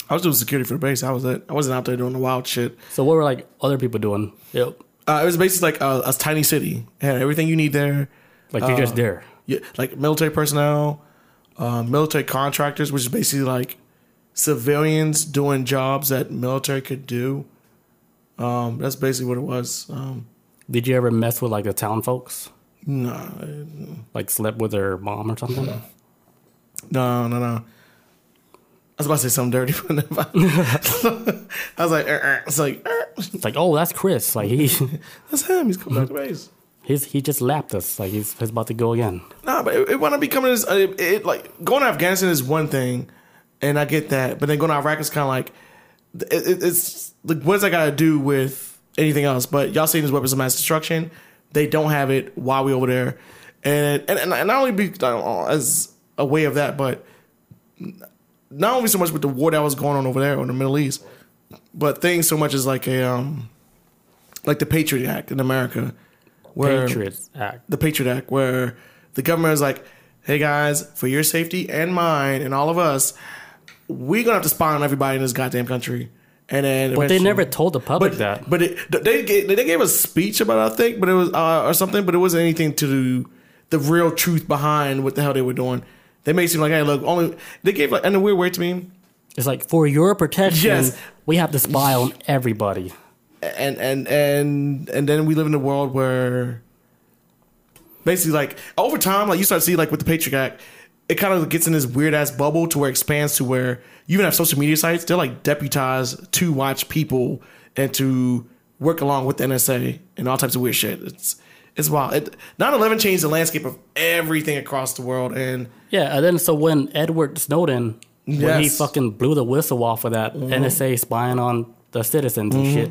I was doing security for the base. I was it. I wasn't out there doing the wild shit. So what were like other people doing? Yep. Uh, it was basically like a, a tiny city. It had everything you need there. Like you're Uh, just there. Yeah, like military personnel, uh, military contractors, which is basically like civilians doing jobs that military could do. Um, that's basically what it was. Um, Did you ever mess with like the town folks? no, Like slept with their mom or something? no, no, no. I was about to say something dirty, but never- I was like, "Er, er." it's like er. It's like, oh, that's Chris. Like he, that's him. He's coming back to base. he's he just lapped us. Like he's he's about to go again. Nah, but it, it want to be coming. As, it, it like going to Afghanistan is one thing, and I get that. But then going to Iraq is kind of like it, it, it's like what does that got to do with anything else? But y'all seeing these weapons of mass destruction, they don't have it while we over there, and and, and not only be uh, as a way of that, but not only so much with the war that was going on over there in the Middle East, but things so much as like a um like the Patriot Act in America, where Patriots Act. the Patriot Act, where the government is like, "Hey guys, for your safety and mine and all of us, we're gonna have to spy on everybody in this goddamn country." And then, But they never told the public but that. but it, they gave, they gave a speech about it, I think, but it was uh, or something, but it wasn't anything to the real truth behind what the hell they were doing. They may seem like, hey, look, only they gave like in a weird way to me, It's like for your protection, Yes. we have to spy on everybody. and and and and then we live in a world where basically like over time like you start to see like with the patriot act it kind of gets in this weird ass bubble to where it expands to where you even have social media sites they're like deputized to watch people and to work along with the nsa and all types of weird shit it's it's wild it, 9-11 changed the landscape of everything across the world and Yeah, and then so when Edward Snowden, when he Yes. Mm-hmm. fucking blew the whistle off of that NSA spying on the citizens and shit,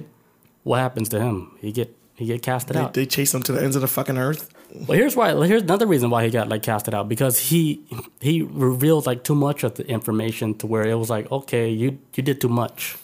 what happens to him? He get he get casted they, out. they chase him to the ends of the fucking earth Well, here's why. Here's another reason why he got like casted out because he he revealed like too much of the information to where it was like, okay, you you did too much.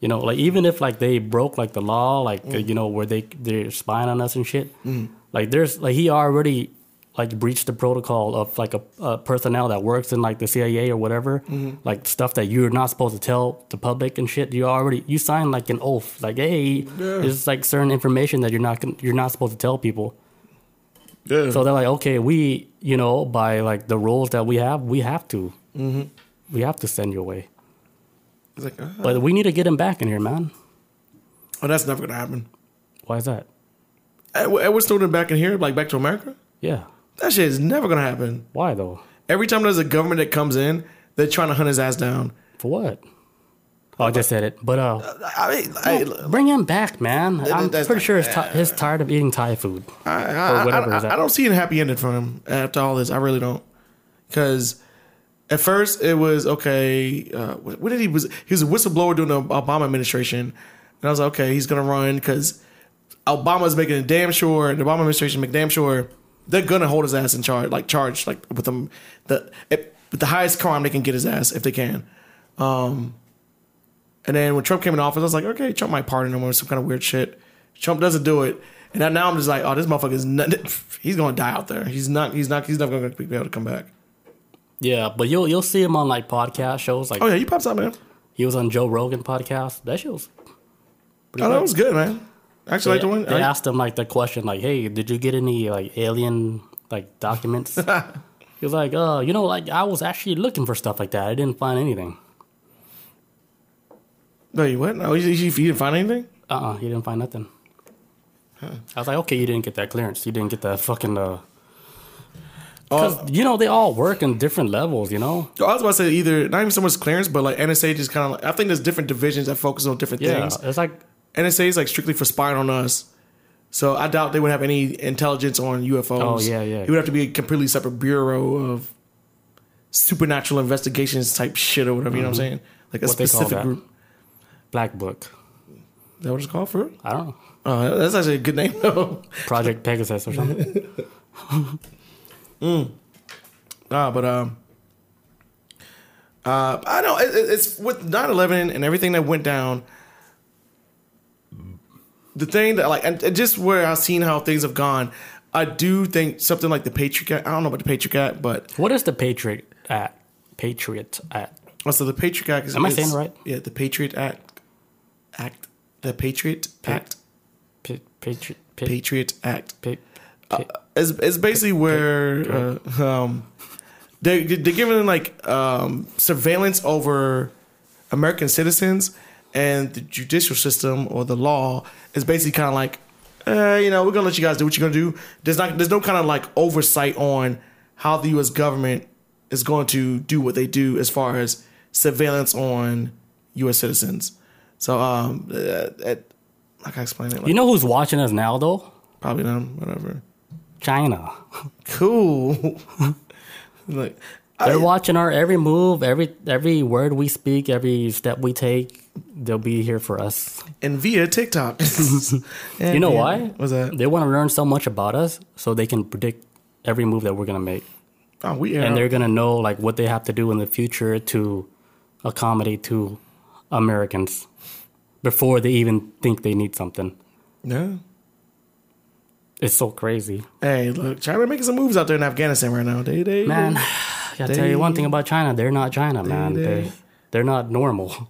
You know, like even if like they broke like the law, like uh, you know where they they're spying on us and shit. Mm. Like there's like he already like breached the protocol of like a, a personnel that works in like the CIA or whatever, mm-hmm. like stuff that you're not supposed to tell the public and shit. You already you signed like an oath, like hey, there's like certain information that you're not you're not supposed to tell people. yeah So they're like, okay, we, you know, by like the rules that we have, we have to, mm-hmm. we have to send you away. It's like uh, But we need to get him back in here, man. oh that's never gonna happen Why is that? Edward Snowden back in here like back to america Yeah. That shit is never gonna happen. Why though? Every time there's a government that comes in, they're trying to hunt his ass down. For what? Oh, I just said it. But uh, I mean, I, bring him back, man. I'm pretty sure he's, ti- he's tired of eating Thai food. I, Or I, whatever I, is. I don't see a happy ending for him after all this. I really don't. Because at first it was okay. Uh, what did he was? He was a whistleblower during the Obama administration, and I was like, okay, he's gonna run because Obama's making it damn sure. The Obama administration make damn sure they're gonna hold his ass in charge, like charged, like with them the with the highest crime they can get his ass if they can. Um, and then when Trump came in office, I was like, okay, Trump might pardon him or some kind of weird shit. Trump doesn't do it, and now- now I'm just like, oh, this motherfucker is not, he's gonna die out there. He's not. He's not. He's never gonna be able to come back. Yeah, but you'll you'll see him on like podcast shows. Like Oh yeah, he pops up, man. he was on Joe Rogan podcast. That show's Oh, good. that was good, man. Actually, like the one. they I- asked him like the question, like, "Hey, did you get any like alien like documents?" he was like, "Uh, you know, like I was actually looking for stuff like that. I didn't find anything. No, you what? No, he didn't find anything. Uh, uh he didn't find nothing." I was like, "Okay, you didn't get that clearance. You didn't get that fucking uh." Because Oh, you know they all work in different levels. You know. I was about to say either not even so much clearance, but like NSA just kind of. Like, I think there's different divisions that focus on different Yeah, things. it's like NSA is like strictly for spying on us. So I doubt they would have any intelligence on UFOs. Oh, yeah, yeah. It would have to be a completely separate bureau of supernatural investigations type shit or whatever. You know what I'm saying? Like a Mm-hmm. What specific group. Black Book. Is that what it's called for? I don't know. Oh, that's actually a good name though. Project Pegasus or something. Ah, but um, uh, I know it, it- it's with 9-11 and everything that went down. The thing that like, and, just where I've seen how things have gone, I do think something like the Patriot Act. I don't know about the Patriot Act, but what is the Patriot Act? Patriot Act. also the Patriot Act is. Am I saying right? Yeah, the Patriot Act. Act. The Patriot Act. Pa- Patriot. Pa- Patriot Act. pa- pa- It's, it's basically where uh, um, they they're giving like um, surveillance over American citizens and the judicial system or the law is basically kind of like, uh, you know, we're gonna let you guys do what you're gonna do. There's not, there's no kind of like oversight on how the U.S. government is going to do what they do as far as surveillance on U.S. citizens. So, um, uh, uh, I can explain it. Like, You know who's watching us now, though? probably them, whatever. China. Cool. like, They're watching our every move, every every word we speak, every step we take. They'll be here for us. and via TikTok. You know why? What's that? They want to learn so much about us, so they can predict every move that we're gonna make, Oh, we and they're gonna know like what they have to do in the future to accommodate to Americans before they even think they need something. Yeah. It's so crazy, Hey, look, China making some moves out there in Afghanistan right now. They, they, man. I gotta tell you one thing about China: they're not China, man. they- They they're not normal.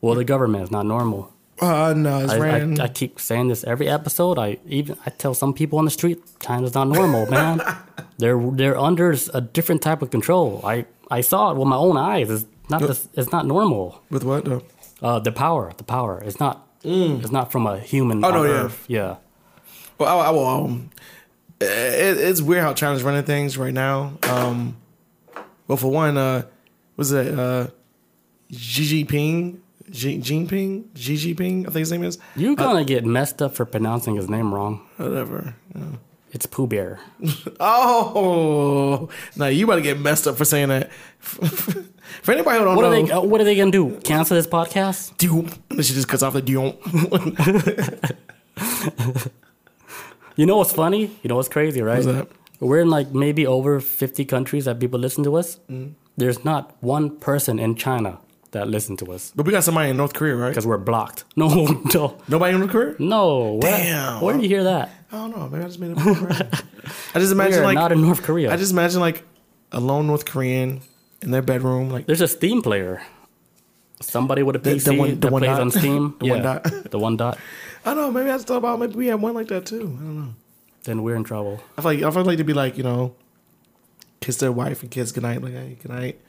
Well, the government is not normal. Uh, no, it's I, ran. I, I keep saying this every episode. I even I tell some people on the street, China's not normal, man. they're they're under a different type of control. I, I saw it with my own eyes. It's not this, it's not normal. With what though? Uh, the power, the power. It's not it's not from a human. Oh, no, on yeah. Yeah. Well, I, I will. Um, it, it's weird how China's running things right now. Um, well, for one, uh, was it uh, Xi Jinping? Xi Jinping? Xi Jinping? I think his name is. You're gonna get messed up for pronouncing his name wrong. Whatever. Yeah. It's Pooh Bear. Oh, now you about to get messed up for saying that. for anybody who don't What know, are they? Uh, what are they gonna do? Cancel this podcast? Doom. She just cuts off the Dion. You know what's funny? You know what's crazy, right? What's that? We're in like maybe over 50 countries that people listen to us. Mm-hmm. There's not one person in China that listen to us but we got somebody in North Korea, right? because we're blocked. No, no, Nobody in North Korea? no. Where, Damn. Where did you hear that? I don't know. Maybe I just made up. I just We're imagine like not in North Korea. I just imagine like a lone North Korean in their bedroom, like There's a Steam player. Somebody with a The- PC the one- the that one plays dot? on Steam. The one dot? the one dot. I don't know. Maybe I just thought about maybe we had one like that too. I don't know. Then we're in trouble. I feel like I feel like to be like you know, kiss their wife and kids goodnight, like hey, goodnight.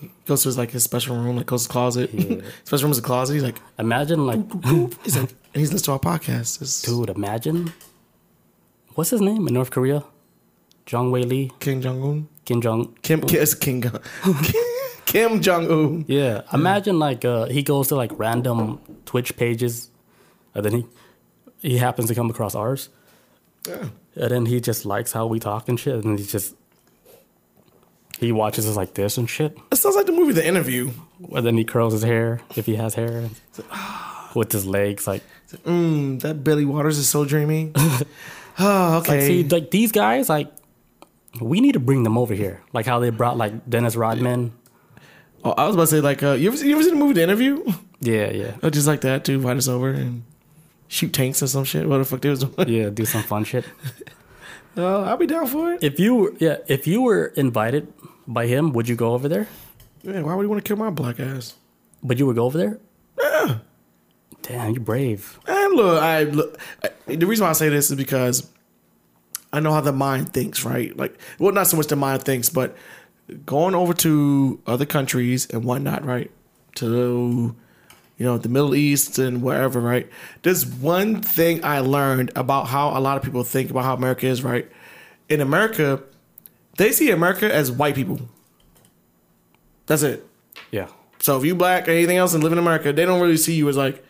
He goes to his like his special room, like goes to his closet. Yeah. special room is a closet. He's like, Imagine like, he's like, and he's listening to our podcast. It's dude. Imagine. What's his name in North Korea? Jong Wei Lee, Kim Jong Un. Kim Jong. Kim, Kim, it's King, Kim Jong Un. Yeah, imagine like uh, he goes to like random Twitch pages, and then he he happens to come across ours, Yeah. and then he just likes how we talk and shit, and he just he watches us like this and shit, It sounds like the movie The Interview. and then he curls his hair if he has hair, with his legs like. Mm, that Billy Waters is so dreamy. oh, Like, okay. see, like these guys, like we need to bring them over here, like how they brought like Dennis Rodman. Oh, I was about to say like, uh, you ever you ever seen the movie The Interview? Yeah, yeah, Oh, just like that too. Invite us over and shoot tanks or some shit. What the fuck they was doing? yeah. Do some fun shit. Uh, I'll be down for it. If you were, yeah, if you were invited by him, would you go over there? Yeah, why would you want to kill my black ass? But you would go over there? Yeah. Damn, you brave. And look, I look. I, the reason why I say this is because I know how the mind thinks, right? Like, well, not so much the mind thinks, but going over to other countries and whatnot, right? To you know the Middle East and wherever, right? There's one thing I learned about how a lot of people think about how America is, right? In America, they see America as white people. That's it. Yeah. So if you black or anything else and live in America, they don't really see you as like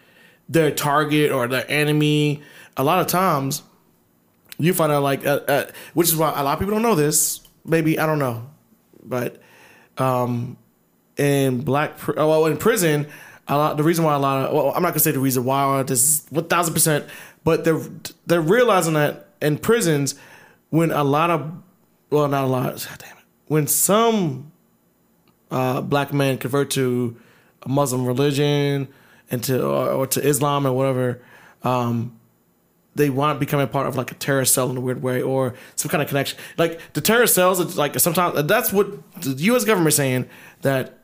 their target or their enemy. A lot of times, you find out like, uh, uh, which is why a lot of people don't know this. Maybe I don't know, but um, in black, oh, well, in prison, a lot. The reason why a lot of, well, I'm not gonna say the reason why this is one thousand percent, but they're they're realizing that in prisons, when a lot of, well, not a lot, damn it, when some uh, black men convert to a Muslim religion and to or, or to Islam or whatever, um, they want to become a part of like a terrorist cell in a weird way or some kind of connection. Like the terrorist cells, it's like sometimes that's what the U.S. government is saying that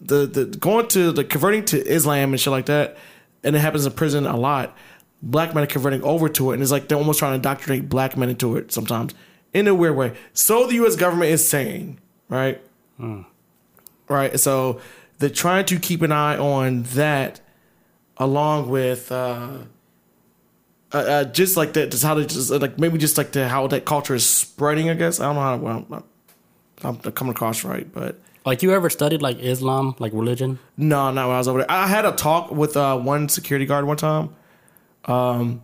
the the going to the converting to Islam and shit like that, and it happens in prison a lot. Black men are converting over to it, and it's like they're almost trying to indoctrinate black men into it sometimes in a weird way. So the U.S. government is saying, right? right? So they're trying to keep an eye on that, along with uh, uh, uh, just like that, just how they just like maybe just like the how that culture is spreading. I guess I don't know how well, I'm, I'm coming across right, but Like you ever studied like Islam, like religion? no, not when I was over there. I had a talk with uh, one security guard one time. Um,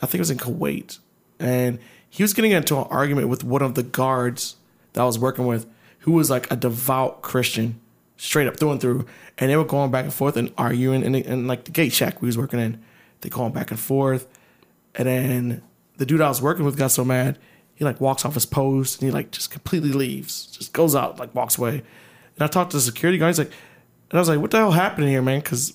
I think it was in Kuwait, and he was getting into an argument with one of the guards that I was working with, who was like a devout Christian, straight up through and through. And they were going back and forth and arguing in, in like the gate shack we was working in. They going back and forth, and then the dude I was working with got so mad, he like walks off his post and he like just completely leaves, just goes out, like walks away. And I talked to the security guy. He's like, and I was like, "What the hell happened here, man?" Because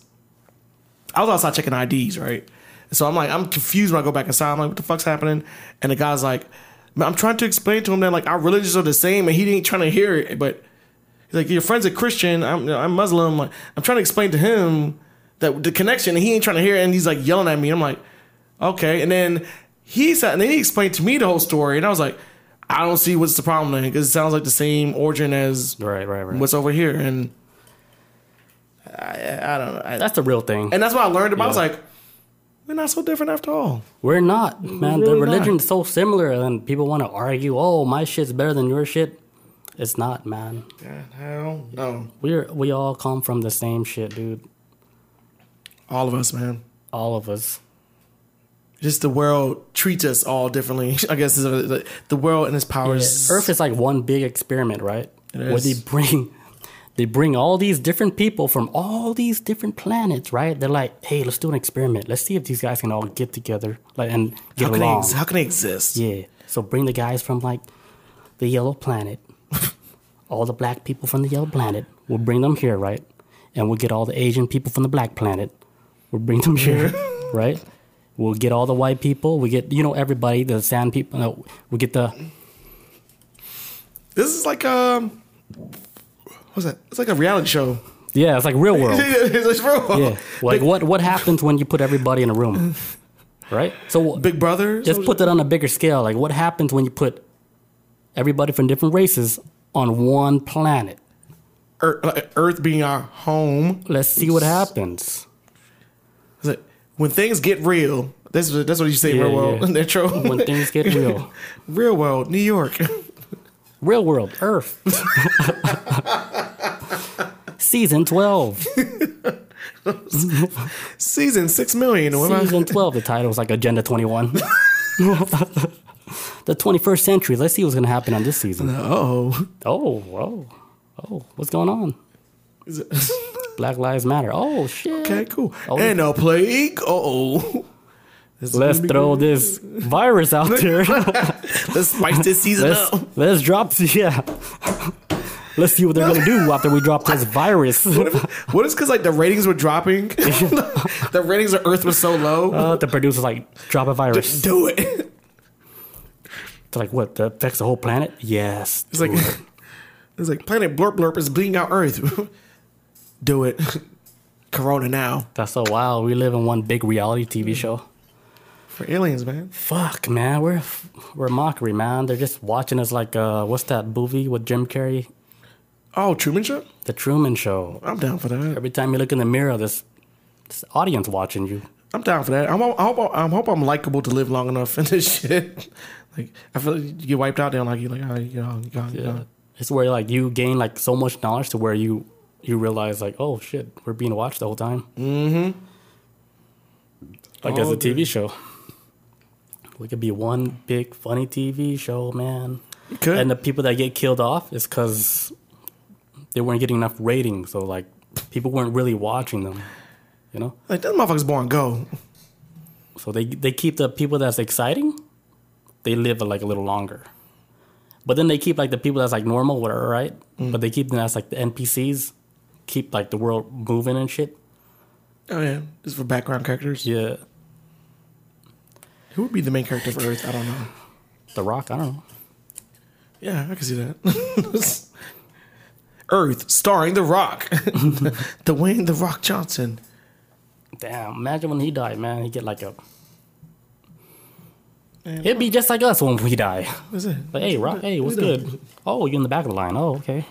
I was outside checking IDs, right? And so I'm like, I'm confused when I go back inside. I'm like, what the fuck's happening? And the guy's like, I'm trying to explain to him that like our religions are the same, and he ain't trying to hear it. But he's like, your friend's a Christian. I'm you know, I'm Muslim. Like, I'm trying to explain to him that the connection, and he ain't trying to hear it. And he's like yelling at me. I'm like, okay. And then he said, and then he explained to me the whole story, and I was like, I don't see what's the problem then, because it sounds like the same origin as Right, right, right. what's over here, and I, I don't know. I, That's the real thing. and that's what I learned about. I was like, we're not so different after all. We're not, man. really the religion not. is so similar, and people want to argue. Oh, my shit's better than your shit. It's not, man. God, hell no. We're we all come from the same shit, dude. All of us, man. All of us. Just the world treats us all differently. I guess the, the world and its powers. Earth is like one big experiment, right? It Where they bring they bring all these different people from all these different planets, right? They're like, hey, let's do an experiment. Let's see if these guys can all get together, like and get how can, they, along. ex- how can they exist? Yeah. So bring the guys from like the yellow planet, all the black people from the yellow planet. We'll bring them here, right? And we'll get all the Asian people from the black planet. We'll bring them here, right? We'll get all the white people. We get you know everybody, the sand people. No, we get the This is like um, what's that? It's like a reality show. yeah. It's like real world. it's real. Yeah. Like what what happens when you put everybody in a room, right? So Big Brother. just put that on a bigger scale. Like what happens when you put everybody from different races on one planet? Earth, Earth being our home. Let's see what happens. When things get real. That's what, that's what you say. Yeah, real world. yeah. True. When things get real. real world. New York. Real world, Earth. Season 12. Season six million. What am I- Season 12. The title was like Agenda 21. the 21st century. Let's see what's going to happen on this season. Oh. Oh, whoa. Oh, what's going on? It- Black Lives Matter. Oh, shit. Okay, cool. Oh. And a plague. Uh-oh. Let's throw good. this virus out there. Let's spice this season let's, up. let's drop, yeah. Let's see what they're to do after we drop this virus. What is because like the ratings were dropping? the ratings of Earth was so low. Uh, the producer's like, drop a virus. Do it. It's like, what? That affects the whole planet? Yes. It's like it's like planet blurp blurp is bleeding out Earth. Do it. Corona now That's so wild. We live in one big reality TV show. for aliens, man. Fuck, man. We're we're mockery, man. They're just watching us like uh, what's that movie with Jim Carrey? Oh, Truman Show. The Truman Show. I'm down for that. Every time you look in the mirror, this, this audience watching you. I'm down for that. I'm, I hope I hope I'm likable to live long enough in this shit. Like I feel like you get wiped out, don't like you. Like oh, you know, you Yeah. It's where like you gain like so much knowledge to where you you realize like, oh shit, we're being watched the whole time. Mm-hmm. Like as a TV show. We could be one big funny TV show, man. Could. And the people that get killed off is because they weren't getting enough ratings. So like people weren't really watching them. You know? like that motherfucker's born go. So they they keep the people that's exciting, they live like a little longer. But then they keep like the people that's like normal, whatever, right? But they keep them as like the NPCs, keep like the world moving and shit. Oh yeah, just for background characters. Yeah, Who would be the main character for Earth? I don't know. The Rock. I don't know. Yeah, I can see that. Earth, starring The Rock, Dwayne The Rock Johnson. Damn, imagine when he died, man. He get like a. Man, He'd be just like us when we die. What's it? Like, hey, Rock. Hey, what's good? Oh, you're in the back of the line. Oh, okay.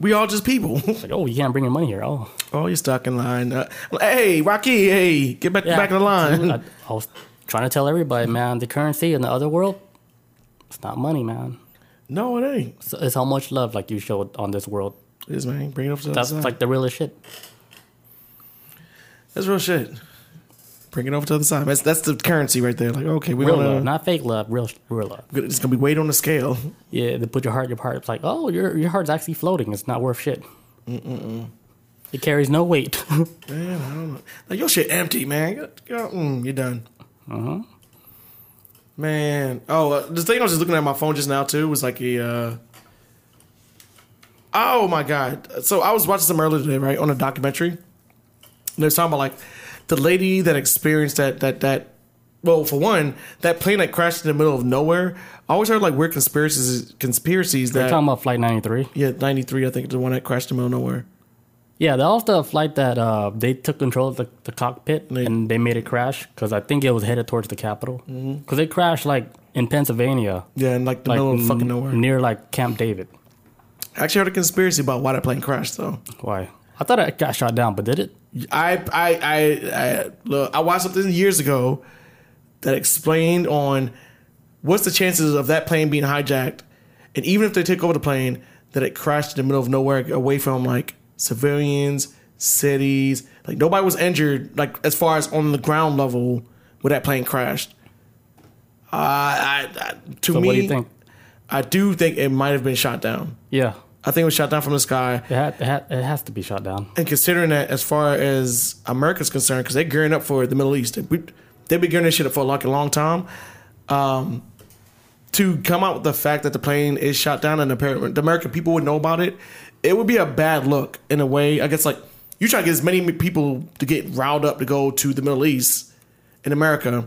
We all just people. Like, oh, you can't bring your money here. Oh, oh, you're stuck in line. Uh, hey, Rocky, hey, get back yeah. back in the line. I, I was trying to tell everybody, man, the currency in the other world, it's not money, man. no, it ain't. It's, it's how much love like you showed on this world. It is man. Bring it up to That's side. like the realest shit. That's real shit. Bring it over to the other side. That's that's the currency right there. Like, okay, we Real want love, not fake love. Real, real love. It's gonna be weight on the scale. Yeah, they put your heart, in your heart. It's like, oh, your your heart's actually floating. It's not worth shit. It carries no weight. Man, I don't know. Like your shit empty, man. Go- go- mm, you're done. uh-huh. Man, oh, uh, the thing I was just looking at my phone just now too was like a. Uh, oh my god! So I was watching some earlier today, right, on a documentary. They're talking about like the lady that experienced that that that. Well, for one, that plane that crashed in the middle of nowhere. I always heard like weird conspiracies conspiracies We're that talking about Flight 93. yeah, ninety three. I think the one that crashed in the middle of nowhere. Yeah, that was the flight that uh, they took control of the, the cockpit They- and they made it crash because I think it was headed towards the capital. Because Mm-hmm. it crashed like in Pennsylvania, Yeah, in like the like middle of fucking nowhere. near like Camp David. I actually heard a conspiracy about why that plane crashed though. Why? I thought it got shot down, but did it? I I I, I look. I watched something years ago that explained on what's the chances of that plane being hijacked, and even if they take over the plane, that it crashed in the middle of nowhere, away from like civilians, cities. Like nobody was injured. Like as far as on the ground level where that plane crashed. Uh, I, I to So me, what do you think? I do think it might have been shot down. Yeah, I think it was shot down from the sky. it, had, it, had, it has to be shot down. And considering that, as far as America's concerned, because they're gearing up for the Middle East, they, they've been gearing this shit up for like a long time. Um, to come out with the fact that the plane is shot down and the, the American people would know about it, it would be a bad look in a way. I guess like you try to get as many people to get riled up to go to the Middle East in America.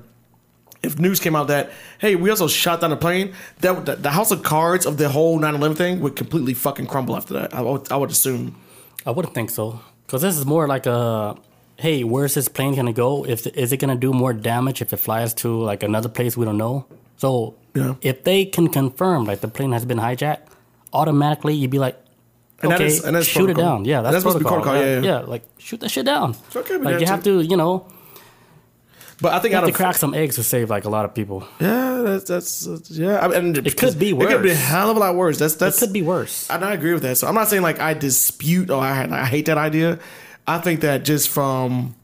If news came out that hey, we also shot down a plane, that would- the, the house of cards of the whole 9/11 thing would completely fucking crumble after that. I would, I would assume. I wouldn't think so. Because this is more like a hey, where's this plane going to go? If Is it to do more damage if it flies to like another place we don't know? So Yeah. if they can confirm like the plane has been hijacked, automatically you'd be like, And that okay, is- and that's shoot it down. Yeah, that's, That's supposed to be protocol. protocol, yeah, yeah. like shoot that shit down. okay with like you have to, you know, But I think you out have to crack some eggs to save like a lot of people. yeah, that's that's, yeah. I mean, It could be worse. It could be a hell of a lot worse. That's It could be worse. And I agree with that. So I'm not saying like I dispute or I, I hate that idea. I think that just from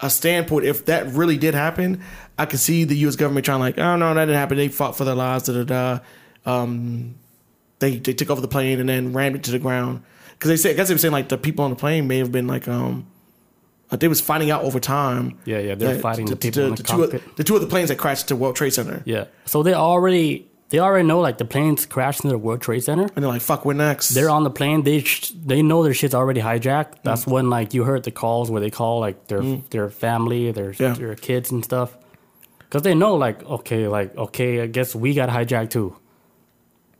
a standpoint, if that really did happen, I could see the U.S. government trying like, oh no, that didn't happen. They fought for their lives. Da da da. Um, they they took over the plane and then rammed it to the ground because they said I guess they were saying like the people on the plane may have been like um. Uh, They was finding out over time. Yeah, yeah, they're fighting the people in the two of, cockpit. the two of the planes that crashed to World Trade Center, Yeah. So they already they already know like the planes crashed into the World Trade Center. and they're like, "Fuck, we're next." they're on the plane. They sh- they know their shit's already hijacked. Mm. That's when like you heard the calls where they call like their their family, their Yeah. their kids and stuff, because they know like okay, like okay, I guess we got hijacked too.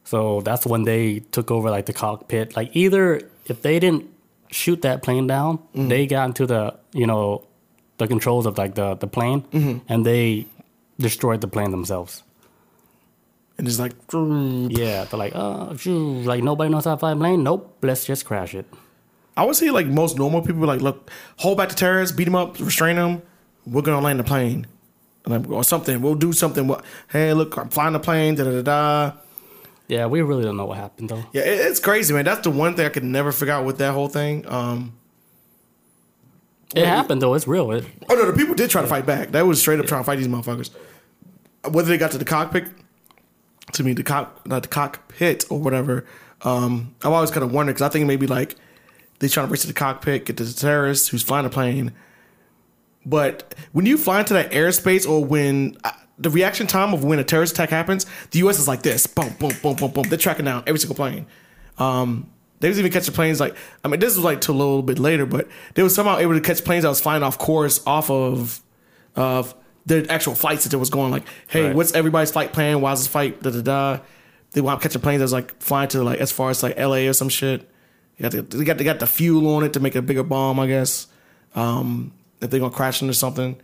So that's when they took over like the cockpit. Like either if they didn't shoot that plane down, Mm. they got into the you know the controls of like the the plane Mm-hmm. and they destroyed the plane themselves. and it's like, Yeah, they're like, oh, phew, like nobody knows how to fly a plane. Nope, let's just crash it. I would say like most normal people like, look, hold back the terrorists, beat them up, restrain them. We're gonna land the plane, Like, or something. We'll do something. What? Hey, look, I'm flying the plane. Da da da. da. Yeah, we really don't know what happened though. Yeah, it, it's crazy, man. That's the one thing I could never figure out with that whole thing. Um, It happened though. It's real. It, oh no, the people did try to fight back. That was straight up trying to fight these motherfuckers. Whether they got to the cockpit, to me, the cock, not the cockpit or whatever. Um, I've always kind of wondered because I think maybe like they trying to race to the cockpit, get to the terrorist who's flying the plane. But when you fly into that airspace, or when the reaction time of when a terrorist attack happens, the U.S. is like this: boom, boom, boom, boom, boom. They're tracking down every single plane. Um, they was even catching planes like I mean, this was like till a little bit later, but they were somehow able to catch planes that was flying off course off of of the actual flights that there was going. Like, hey, Right. what's everybody's flight plan? Why's this flight? Da da da. They wound up catching planes that was like flying to like as far as like L.A. or some shit. They got the, they got they got the fuel on it to make a bigger bomb, I guess. Um, if they're gonna crash into something.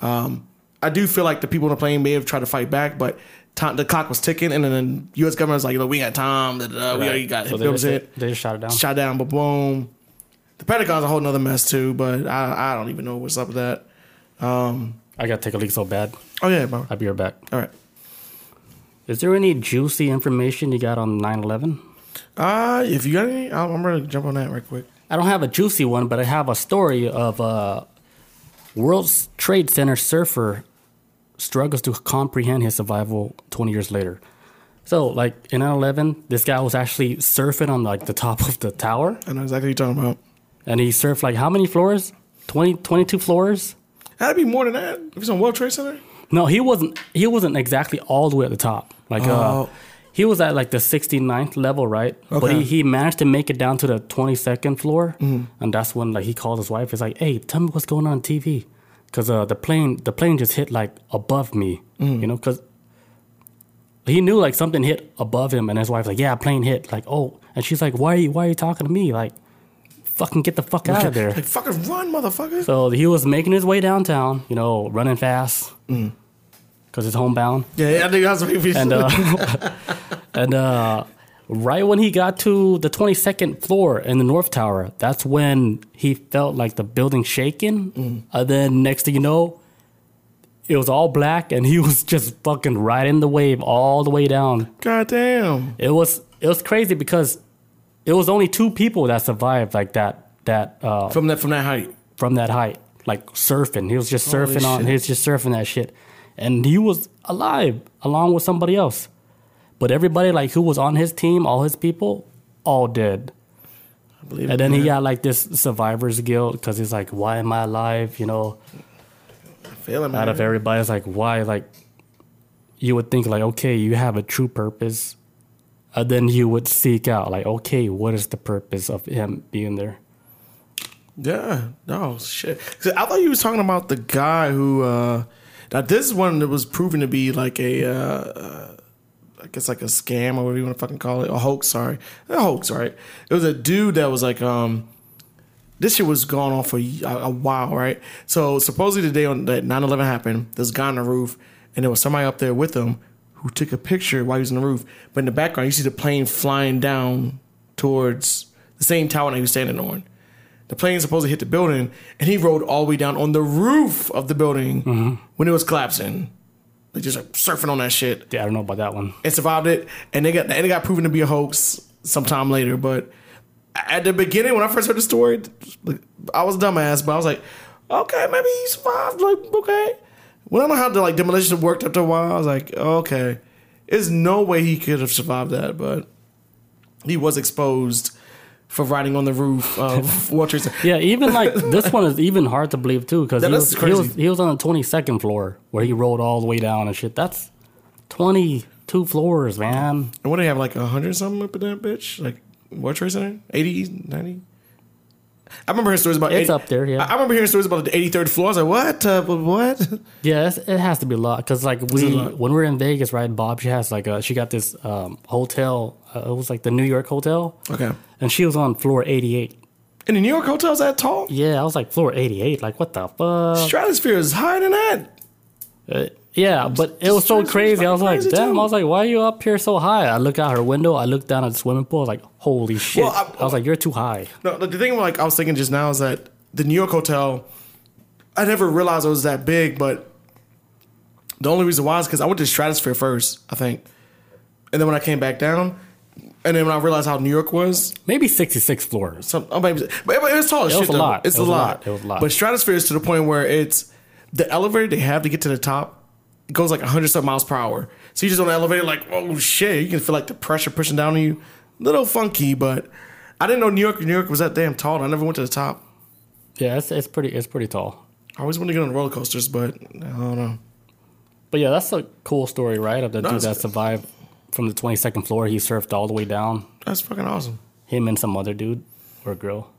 Um, I do feel like the people on the plane may have tried to fight back, but time, the clock was ticking, and then the U.S. government was like, "Look, we got time. Da, da, da, We already got so they, just, it. they just shot it down. Shot down, but boom. The Pentagon's a whole nother mess too, but I I don't even know what's up with that. I gotta take a leak so bad. Oh yeah, bro. I'll be right back. All right. Is there any juicy information you got on 9/11? Uh, if you got any, I'm I'm to jump on that right quick. I don't have a juicy one, but I have a story of a World Trade Center surfer struggles to comprehend his survival 20 years later. So, like in 9/11, this guy was actually surfing on like the top of the tower, I know exactly what you're talking about. and he surfed like how many floors? 20, 22 floors? That'd be more than that. If it's on World Trade Center, No, he wasn't. He wasn't exactly all the way at the top. Like, Oh. uh, he was at like the 69th level, right? Okay. But he, he managed to make it down to the 22nd floor, and that's when like he called his wife. He's like, "Hey, tell me what's going on, on TV," because uh, the plane the plane just hit like above me, you know, because he knew like something hit above him, and his wife's like, "Yeah, plane hit." Like, oh, and she's like, "Why are you why are you talking to me? Like, fucking get the fuck out of there." like fucking run, motherfucker. So he was making his way downtown, you know, running fast because it's homebound. yeah, yeah, I think that's what he And uh, and uh, right when he got to the 22nd floor in the North Tower, that's when he felt like the building shaking. And then next thing you know, it was all black, and he was just fucking riding the wave all the way down. God damn. It was it was crazy because it was only two people that survived like that that uh, From that from that height. from that height, like surfing. He was just Holy surfing on. shit. He was just surfing that shit, and he was alive along with somebody else. But everybody like who was on his team, all his people, all dead. I believe And then he got like this survivor's guilt because he's like, "Why am I alive?" You know, I feel it, man. out of everybody, it's like, "Why?" Like, you would think like, "Okay, you have a true purpose," and then you would seek out like, "Okay, what is the purpose of him being there?" Yeah. No shit. I thought you was talking about the guy who. uh Now this one that was proven to be like a. Uh, uh, guess like a scam or whatever you want to fucking call it, a hoax. Sorry, a hoax. Right. It was a dude that was like, um, this shit was going on for a, a while, right? So supposedly the day on that 9-11 happened, this guy on the roof, and there was somebody up there with him who took a picture while he was on the roof. But in the background, you see the plane flying down towards the same tower that he was standing on. The plane supposed to hit the building, and he rode all the way down on the roof of the building when it was collapsing. They just like surfing on that shit Yeah, I don't know about that one. and survived it. And they got and it got proven to be a hoax sometime later. But at the beginning, when I first heard the story, I was a dumbass, but I was like, okay, maybe he survived. Like, okay. When I know how the like demolition worked after a while, I was like, okay, there's no way he could have survived that. But he was exposed for riding on the roof of Center. Yeah, even like this one is even hard to believe too because Yeah, he, was- he was he was on the twenty second floor where he rolled all the way down and shit. That's twenty two floors, man. And what do they have like a hundred something up in that bitch? Like World Trade Center, 80, 90? I remember hearing stories about It's 80 up there, yeah. I remember hearing stories about the eighty third floor. I was like, what? Uh, what? Yeah, it has to be a lot because like we when we're in Vegas, right? Bob, she has like a she got this um, hotel. Uh, it was like the New York hotel, Okay. and she was on floor eighty eight. And the New York hotels that tall? Yeah, I was like floor eighty eight. Like what the fuck? Stratosphere is higher than that. Uh, yeah, but it was so crazy. I was like, damn. too. I was like, why are you up here so high? I look out her window. I look down at the swimming pool. I was like, holy shit. Well, I, I- was like, you're too high. No, the thing like I was thinking just now is that the New York hotel, I never realized it was that big, but the only reason why is because I went to Stratosphere first, I think. And then when I came back down, and then when I realized how New York was, Maybe sixty six floors. some oh, maybe, but it was tall It was a though. lot. It's It a lot. lot. It was a lot. But Stratosphere is to the point where it's the elevator they have to get to the top it goes like 100 something miles per hour. So you just on the elevator, like, oh shit, you can feel like the pressure pushing down on you. Little funky, but I didn't know New York, New York was that damn tall. I never went to the top. Yeah, it's, it's pretty. It's pretty tall. I always want to get on the roller coasters, but I don't know. But yeah, that's a cool story, right? Of the dude that survived from the twenty second floor. He surfed all the way down. That's fucking awesome. Him and some other dude or girl.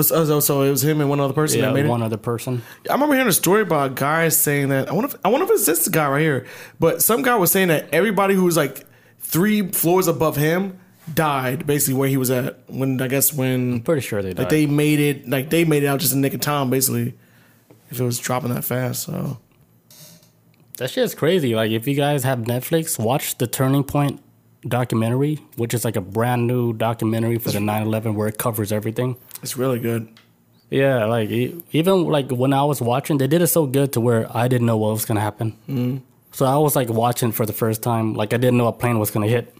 So, uh, so- so it was him and one other person Yeah, that made it one it. other person. I remember hearing a story about a guy saying that I wonder if I wonder if it's this guy right here, but some guy was saying that everybody who was like three floors above him died basically where he was at when I guess when Pretty sure they died. like they made it like they made it out just in the nick of time basically if it was dropping that fast. So That shit is crazy. Like, if you guys have Netflix, watch the Turning Point documentary, which is like a brand new documentary for the 9 11 where it covers everything. It's really good. Yeah, like even like when I was watching, they did it so good to where I didn't know what was gonna happen. Mm. So I was like watching for the first time, like I didn't know a plane was gonna hit.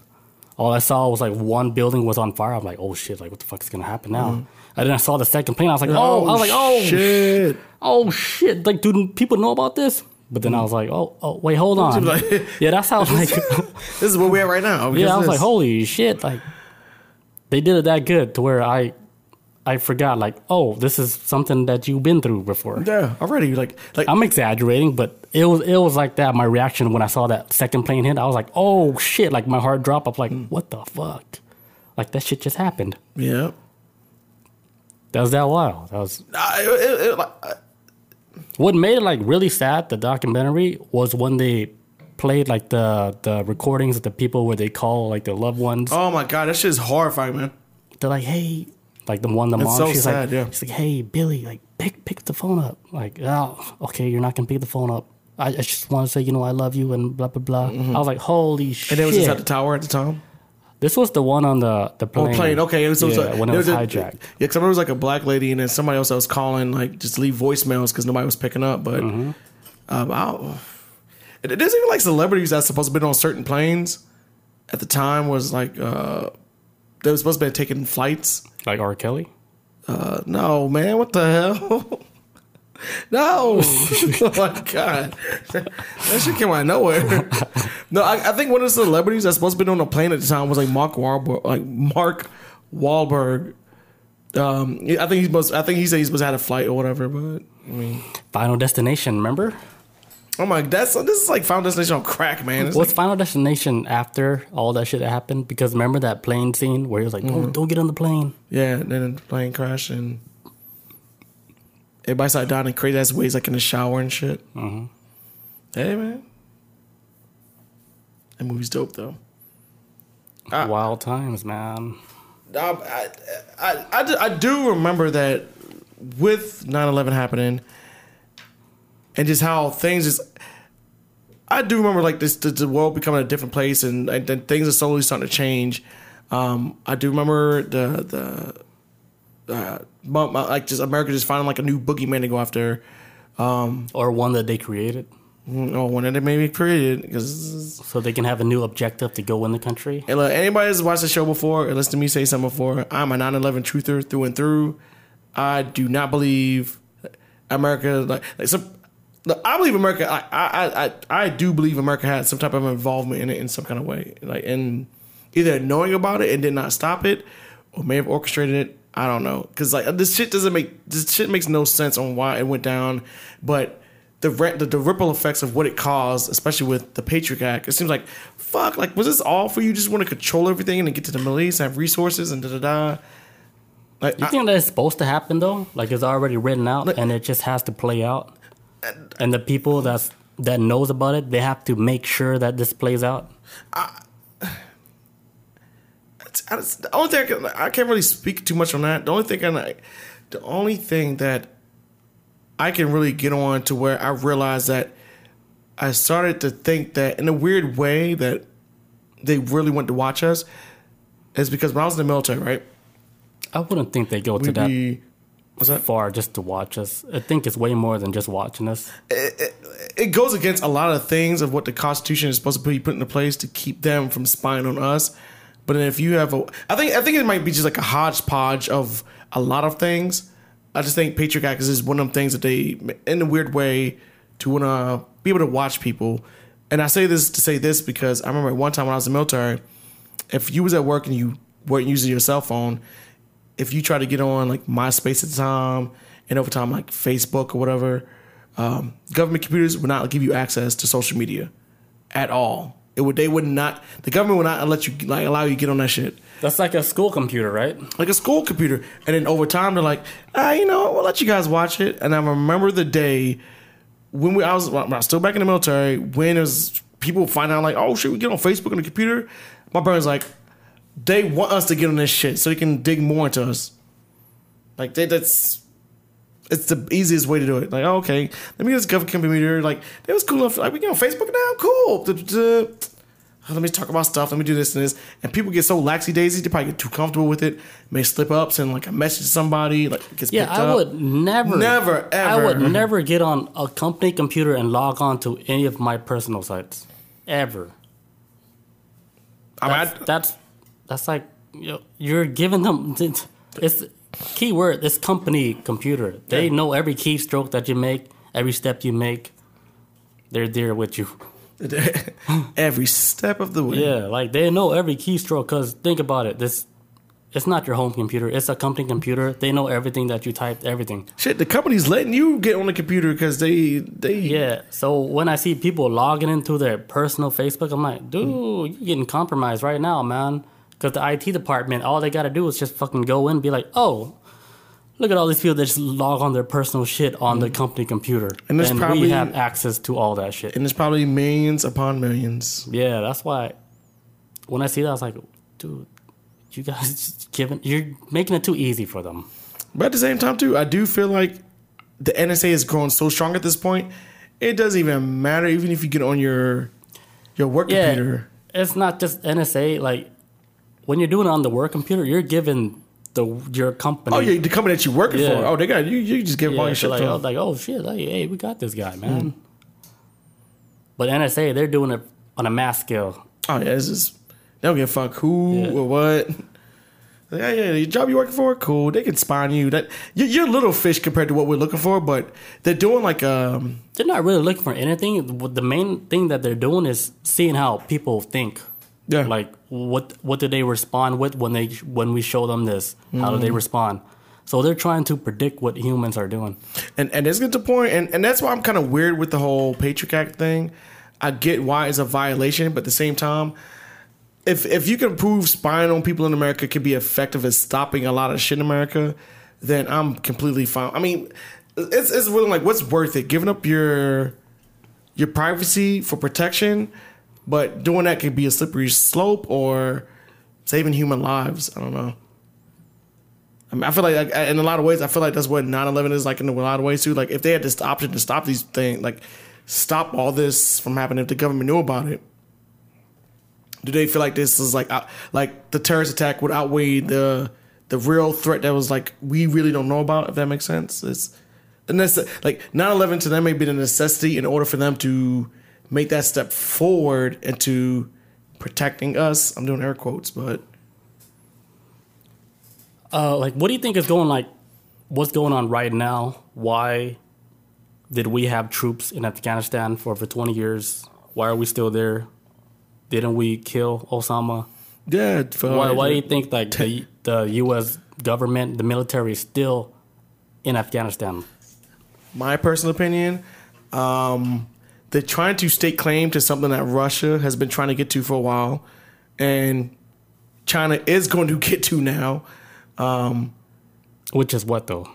All I saw was like one building was on fire. I'm like, oh shit, like what the fuck is gonna happen now? And then I saw the second plane. I was like, oh, I was like, oh shit. oh shit, like do people know about this? But then I was like, oh, oh wait, hold on. Yeah, that's how like This is where we're at right now. yeah, I was of like, holy shit, like they did it that good to where I I forgot like, oh, this is something that you've been through before. Yeah, already. Like, like I'm exaggerating, but it was it was like that. My reaction when I saw that second plane hit, I was like, "Oh shit!" Like my heart dropped. I'm like, Hmm. "What the fuck?" Like that shit just happened. yeah. That was that wild. That was I- it- it- it- like, uh, what made it like really sad. The documentary was when they played like the the recordings of the people where they call like their loved ones. oh my god, that shit is horrifying, man. They're like, "Hey," like the one the mom. so she's sad, like, yeah. she's like, "Hey, Billy, like pick pick the phone up." Like, oh, okay, you're not gonna pick the phone up. I, I just want to say, you know, I love you and blah blah blah. I was like, "Holy shit!" Mm-hmm. And it was just at the tower at the time. This was the one on the the Oh, plane. plane. Okay, it was, it was yeah, when it was a- hijacked. Yeah, because I remember it was like a black lady and then somebody else that was calling, like just leave voicemails because nobody was picking up. But Mm-hmm. um, I, it, it isn't even like celebrities that's supposed to be on certain planes. At the time, was like uh, they were supposed to be taking flights. Like R. Kelly. Uh, no, man, what the hell? no, oh my god, that shit came out of nowhere. no, I, I think one of the celebrities that's supposed to be on the plane at the time was like Mark Wahlberg. Like Mark Wahlberg. Um, I think he's supposed. I think he said he's supposed to have a flight or whatever. But I mean, Final Destination. Remember? Oh my, that's this is like Final Destination on crack, man. It's What's like, Final Destination after all that shit happened? Because remember that plane scene where he was like, Mm-hmm. "Don't don't get on the plane." yeah, and then the plane crash and everybody started dying in crazy ass ways, like in the shower and shit. Mm-hmm. Hey man, that movie's dope though. Ah. Wild times, man. I, I, I, do- I do remember that with 9-11 happening and just how things just I do remember like this the, the world becoming a different place and, and then things are slowly starting to change. Um, I do remember the the uh, mo- mo- like just America just finding like a new boogeyman to go after. Or one that they created, Or one that they maybe created because so they can have a new objective to go in the country. And look, anybody that's watched the show before or listened to me say something before, I'm a 9/11 truther through and through. I do not believe America like, like some. Look, I believe America. I, I I I do believe America had some type of involvement in it in some kind of way, like in either knowing about it and did not stop it, or may have orchestrated it. I don't know because like this shit doesn't make this shit makes no sense on why it went down, but the, re- the the ripple effects of what it caused, especially with the Patriot Act, it seems like fuck. Like, was this all for you? Just want to control everything and then get to the Middle East, have resources, and da da da. Like, You I- think that's supposed to happen though? Like it's already written out and it just has to play out. And the people that's that knows about it, they have to make sure that this plays out. I- it's- the only thing I, can, I can't really speak too much on that. The only thing I, the only thing that I can really get on to where I realized that I started to think that in a weird way that they really want to watch us is because when I was in the military, right? I wouldn't think they go to that be what's that? far just to watch us. I think it's way more than just watching us. it goes against a lot of things of what the Constitution is supposed to be put into place to keep them from spying on us. But if you have a, I think I think it might be just like a hodgepodge of a lot of things. I just think Patriot Act is just one of them things that they, in a weird way, to want to be able to watch people. And I say this to say this because I remember one time when I was in the military, if you was at work and you weren't using your cell phone, if you try to get on like MySpace at the time and over time like Facebook or whatever, um, government computers would not give you access to social media at all. It would they would not the government would not let you like allow you to get on that shit That's like a school computer, right? like a school computer. And then over time they're like, ah, you know, we'll let you guys watch it. And I remember the day when we I was when I was still back in the military when was people find out like, oh shit, we get on Facebook on the computer. My brother's like, they want us to get on this shit so they can dig more into us. Like they, that's it's the easiest way to do it. Like, oh, okay, let me get this government computer. Like, that was cool enough. Like, we get on Facebook now. Cool. Oh, Let me talk about stuff. Let me do this and this. And people get so laxy daisy, they probably get too comfortable with it. May slip up, send like a message to somebody. Like, gets Yeah, I up. would never, Never, ever. I would never get on a company computer and log on to any of my personal sites, ever. I mean, That's I- that's, that's like you're giving them it's keyword. It's company computer. They Yeah. know every keystroke that you make, every step you make. They're there with you. every step of the way. Yeah, like they know every keystroke. Cause think about it. This, it's not your home computer. It's a company computer. They know everything that you typed. Everything. Shit, the company's letting you get on the computer because they they Yeah. So when I see people logging into their personal Facebook, I'm like, dude, Mm. you're getting compromised right now, man. Because the IT department, all they got to do is just fucking go in and be like, oh, look at all these people that just log on their personal shit on the mm-hmm. company computer. And there's we probably- have access to all that shit. and there's probably millions upon millions. Yeah, that's why when I see that, I was like, dude, you guys just giving, you're making it too easy for them. But at the same time, too, I do feel like the NSA is growing so strong at this point. It doesn't even matter, even if you get on your your work Yeah, computer. it's not just NSA. Like when you're doing it on the work computer, you're giving the your company. Oh yeah, the company that you're working Yeah. for. Oh, they got you. You just give them all your shit. like, to oh, like oh shit, hey, hey, we got this guy, man. But NSA, they're doing it on a mass scale. Oh yeah, it's just they don't give a fuck who Yeah. or what. Like, yeah, yeah, the job you're working for, cool. They can spy on you. That you're, you're little fish compared to what we're looking for, but they're doing like um They're not really looking for anything. The main thing that they're doing is seeing how people think. Yeah like what what do they respond with when they when we show them this how do they Mm. respond so they're trying to predict what humans are doing and and it's get to point, and and that's why I'm kind of weird with the whole Patriot Act thing. I get why it's a violation, but at the same time, if if you can prove spying on people in America can be effective at stopping a lot of shit in America, then I'm completely fine. I mean, it's it's really like what's worth it? Giving up your your privacy for protection, but doing that could be a slippery slope or saving human lives. I don't know. I, mean, I feel like, in a lot of ways, I feel like that's what 9-11 is like in a lot of ways too. Like if they had this option to stop these things, like stop all this from happening, if the government knew about it, do they feel like this is like like the terrorist attack would outweigh the the real threat that was like we really don't know about? If that makes sense, it's and that's like 9-11 to them may be a necessity in order for them to make that step forward into protecting us. I'm doing air quotes, but uh like what do you think is going like what's going on right now? Why did we have troops in afghanistan for for 20 years? Why are we still there? Didn't we kill osama? Yeah. for- why, why do you think like the, the us government the military is still in afghanistan? My personal opinion, um, they're trying to stake claim to something that Russia has been trying to get to for a while, and China is going to get to now. which is what though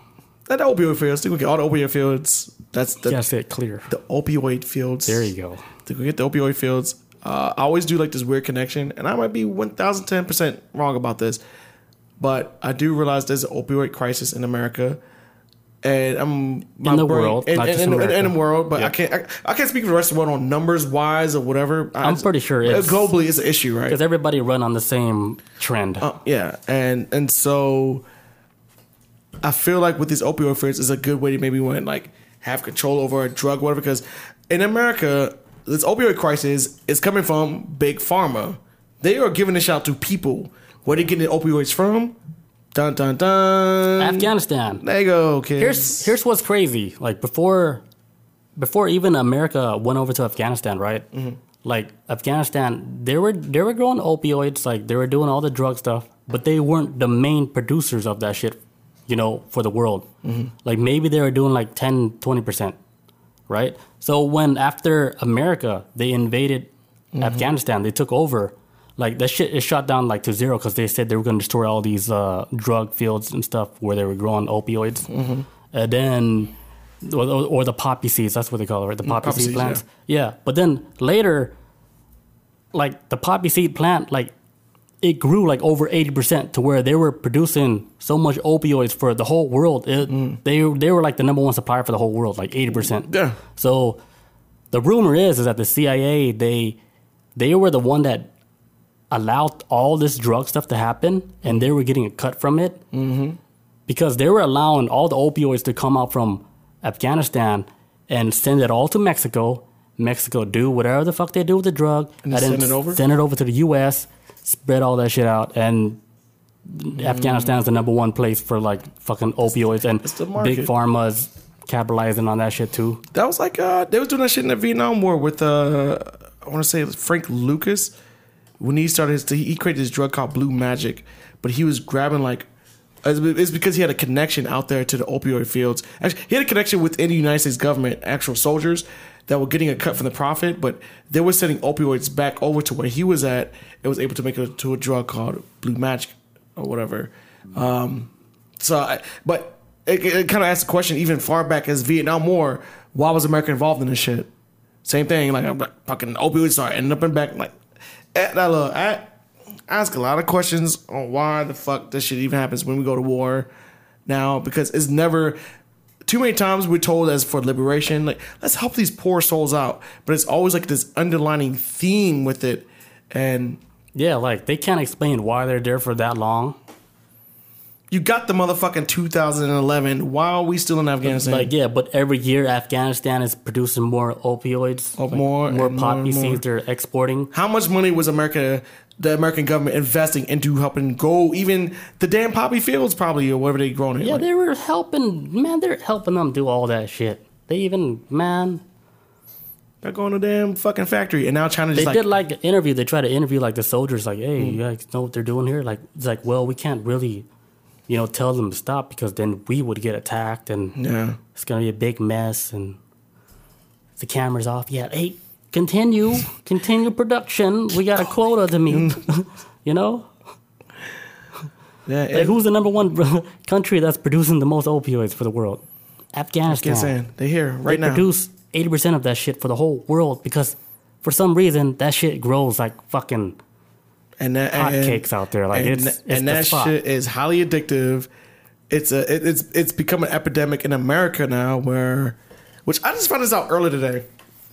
That the opioid fields, they go get all the opioid fields. That's the, gotta it clear the opioid fields. there you go To get the opioid fields. Uh, I always do like this weird connection, and I might be one thousand ten percent wrong about this, but I do realize there's an opioid crisis in America. And I'm In the world, in, not in, in, the world, but I can't. I, I can't speak for the rest of the world on numbers wise or whatever. I I'm pretty sure it's- globally it's an issue, right? because everybody run on the same trend Uh, yeah, and and so I feel like with these opioid fears is a good way to maybe want like have control over a drug, whatever. Because in America, this opioid crisis is coming from big pharma. They are giving this out to people. Where they getting the opioids from? Dun dun dun. afghanistan There you go, kids. here's here's what's crazy. Like before, before even America went over to Afghanistan, right? Mm-hmm. Like Afghanistan, they were they were growing opioids, like they were doing all the drug stuff, but they weren't the main producers of that shit, you know, for the world. Mm-hmm. Like maybe they were doing like 10, 20 percent, right? So when after America they invaded mm-hmm. Afghanistan, they took over. Like that shit is shot down like to zero because they said they were going to destroy all these uh, drug fields and stuff where they were growing opioids, mm-hmm. and then or, or, the poppy seeds. That's what they call it, right? The mm, poppy, poppy seed seeds, plants. Yeah. but then later, like the poppy seed plant, like it grew like over 80% to where they were producing so much opioids for the whole world. It, mm. They they were like the number one supplier for the whole world, like 80%. Yeah. So the rumor is is that the CIA they they were the one that allowed all this drug stuff to happen, and they were getting a cut from it mm-hmm. because they were allowing all the opioids to come out from Afghanistan and send it all to Mexico. Mexico do whatever the fuck they do with the drug, And then send it over? Send it over to the U.S. Spread all that shit out, and Afghanistan is the number one place for like fucking opioids, and big pharma's capitalizing on that shit too. That was like uh, they was doing that shit in the Vietnam War with uh, I want to say Frank Lucas when he started his he created this drug called Blue Magic, but he was grabbing like it's because he had a connection out there to the opioid fields. Actually, he had a connection within the United States government, actual soldiers that were getting a cut from the profit, but they were sending opioids back over to where he was at. It was able to make it to a drug called Blue Magic or whatever. Um, so, I, but it, it kind of asks the question, even far back as Vietnam War, why was America involved in this shit? Same thing, like fucking opioids are ending up in back. Like, now look, I ask a lot of questions on why the fuck this shit even happens when we go to war now because it's never. Too many times we're told as for liberation, like let's help these poor souls out, but it's always like this underlining theme with it, and Yeah, like they can't explain why they're there for that long. You got the motherfucking 2011. Why are we still in Afghanistan? Like yeah, but every year Afghanistan is producing more opioids, Oh, like, more more poppy seeds they're exporting. How much money was America, the American government, investing into helping grow even the damn poppy fields, probably or whatever they growing it? Yeah, like, they were helping. Man, they're helping them do all that shit. They even man, they're going to damn fucking factory, and now China they just did like, like an interview. They try to interview like the soldiers, like, hey, Hmm. you guys know what they're doing here? Like, it's like, well, we can't really, you know, tell them to stop because then we would get attacked and yeah, it's gonna be a big mess and the camera's off. Yeah, hey, continue, continue production. We got a quota to meet. you know, yeah. like who's the number one country that's producing the most opioids for the world? Afghanistan. Afghanistan, they here They right now. produce eighty percent of that shit for the whole world because for some reason that shit grows like fucking and that hotcakes out there. Like and, it's, it's and that shit is highly addictive. It's a it, it's it's become an epidemic in America now, where which I just found this out earlier today.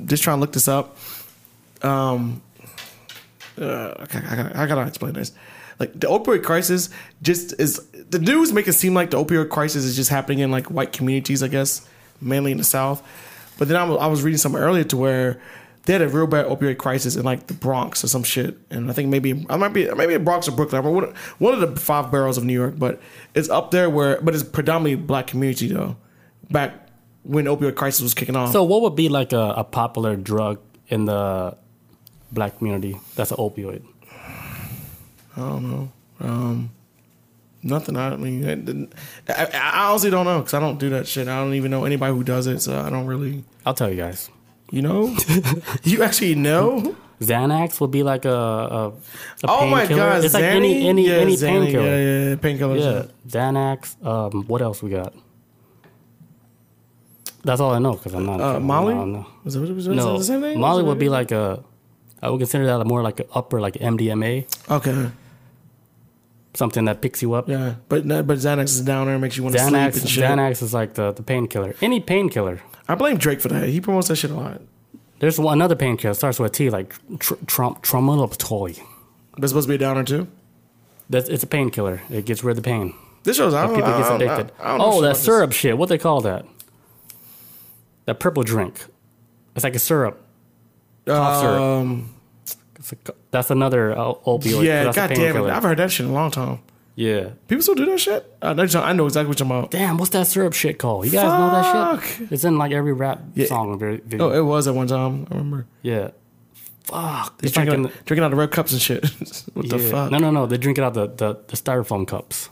Just trying to look this up. Um, uh, I, gotta, I, gotta, I gotta explain this. Like the opioid crisis, just is the news make it seem like the opioid crisis is just happening in like white communities, I guess, mainly in the South. But then I was, I was reading something earlier to where they had a real bad opioid crisis in like the Bronx or some shit, and I think maybe I might be maybe in Bronx or Brooklyn, but one, one of the five boroughs of New York. But it's up there where, but it's predominantly black community though. Back when opioid crisis was kicking off. So what would be like a, a popular drug in the black community that's an opioid? I don't know. Um, nothing. I mean, I, didn't- I, I honestly don't know because I don't do that shit. I don't even know anybody who does it, so I don't really. I'll tell you guys. You know, you actually know. Xanax would be like a a, a Oh my painkiller. god, It's like any any yeah, any painkiller. Yeah, yeah, yeah, painkillers. Yeah, Xanax. Um, what else we got? That's all I know because I'm not. Uh, Molly. no, Was it, was it, was no. it the same thing? Molly would be like a. I would consider that more like an upper, like MDMA, Okay. Something that picks you up. Yeah, but but Xanax is down there and makes you want to sleep and shit. Xanax is like the, the painkiller. Any painkiller. I blame Drake for that. He promotes that shit a lot. There's one, another painkiller starts with a T, like tr- Trump Tromoloptoi. But it's supposed to be a downer too. That's it's a painkiller. It gets rid of the pain. This shows I don't, People I get don't, I addicted. don't, I don't know oh, that about this. syrup shit. What they call that? That purple drink. It's like a syrup. cough syrup. Um, It's a, that's another uh, opioid. yeah, god damn it. I've heard that shit in a long time. Yeah. People still do that shit. I know, I know exactly what you're talking about. Damn, what's that syrup shit called? You guys know that shit? It's in like every rap Yeah. song video. Oh, it was at one time. I remember. yeah. Fuck. Like drinking, in the- drinking out of red cups and shit. what the fuck? No, no, no. They drink it out the, the, the styrofoam cups.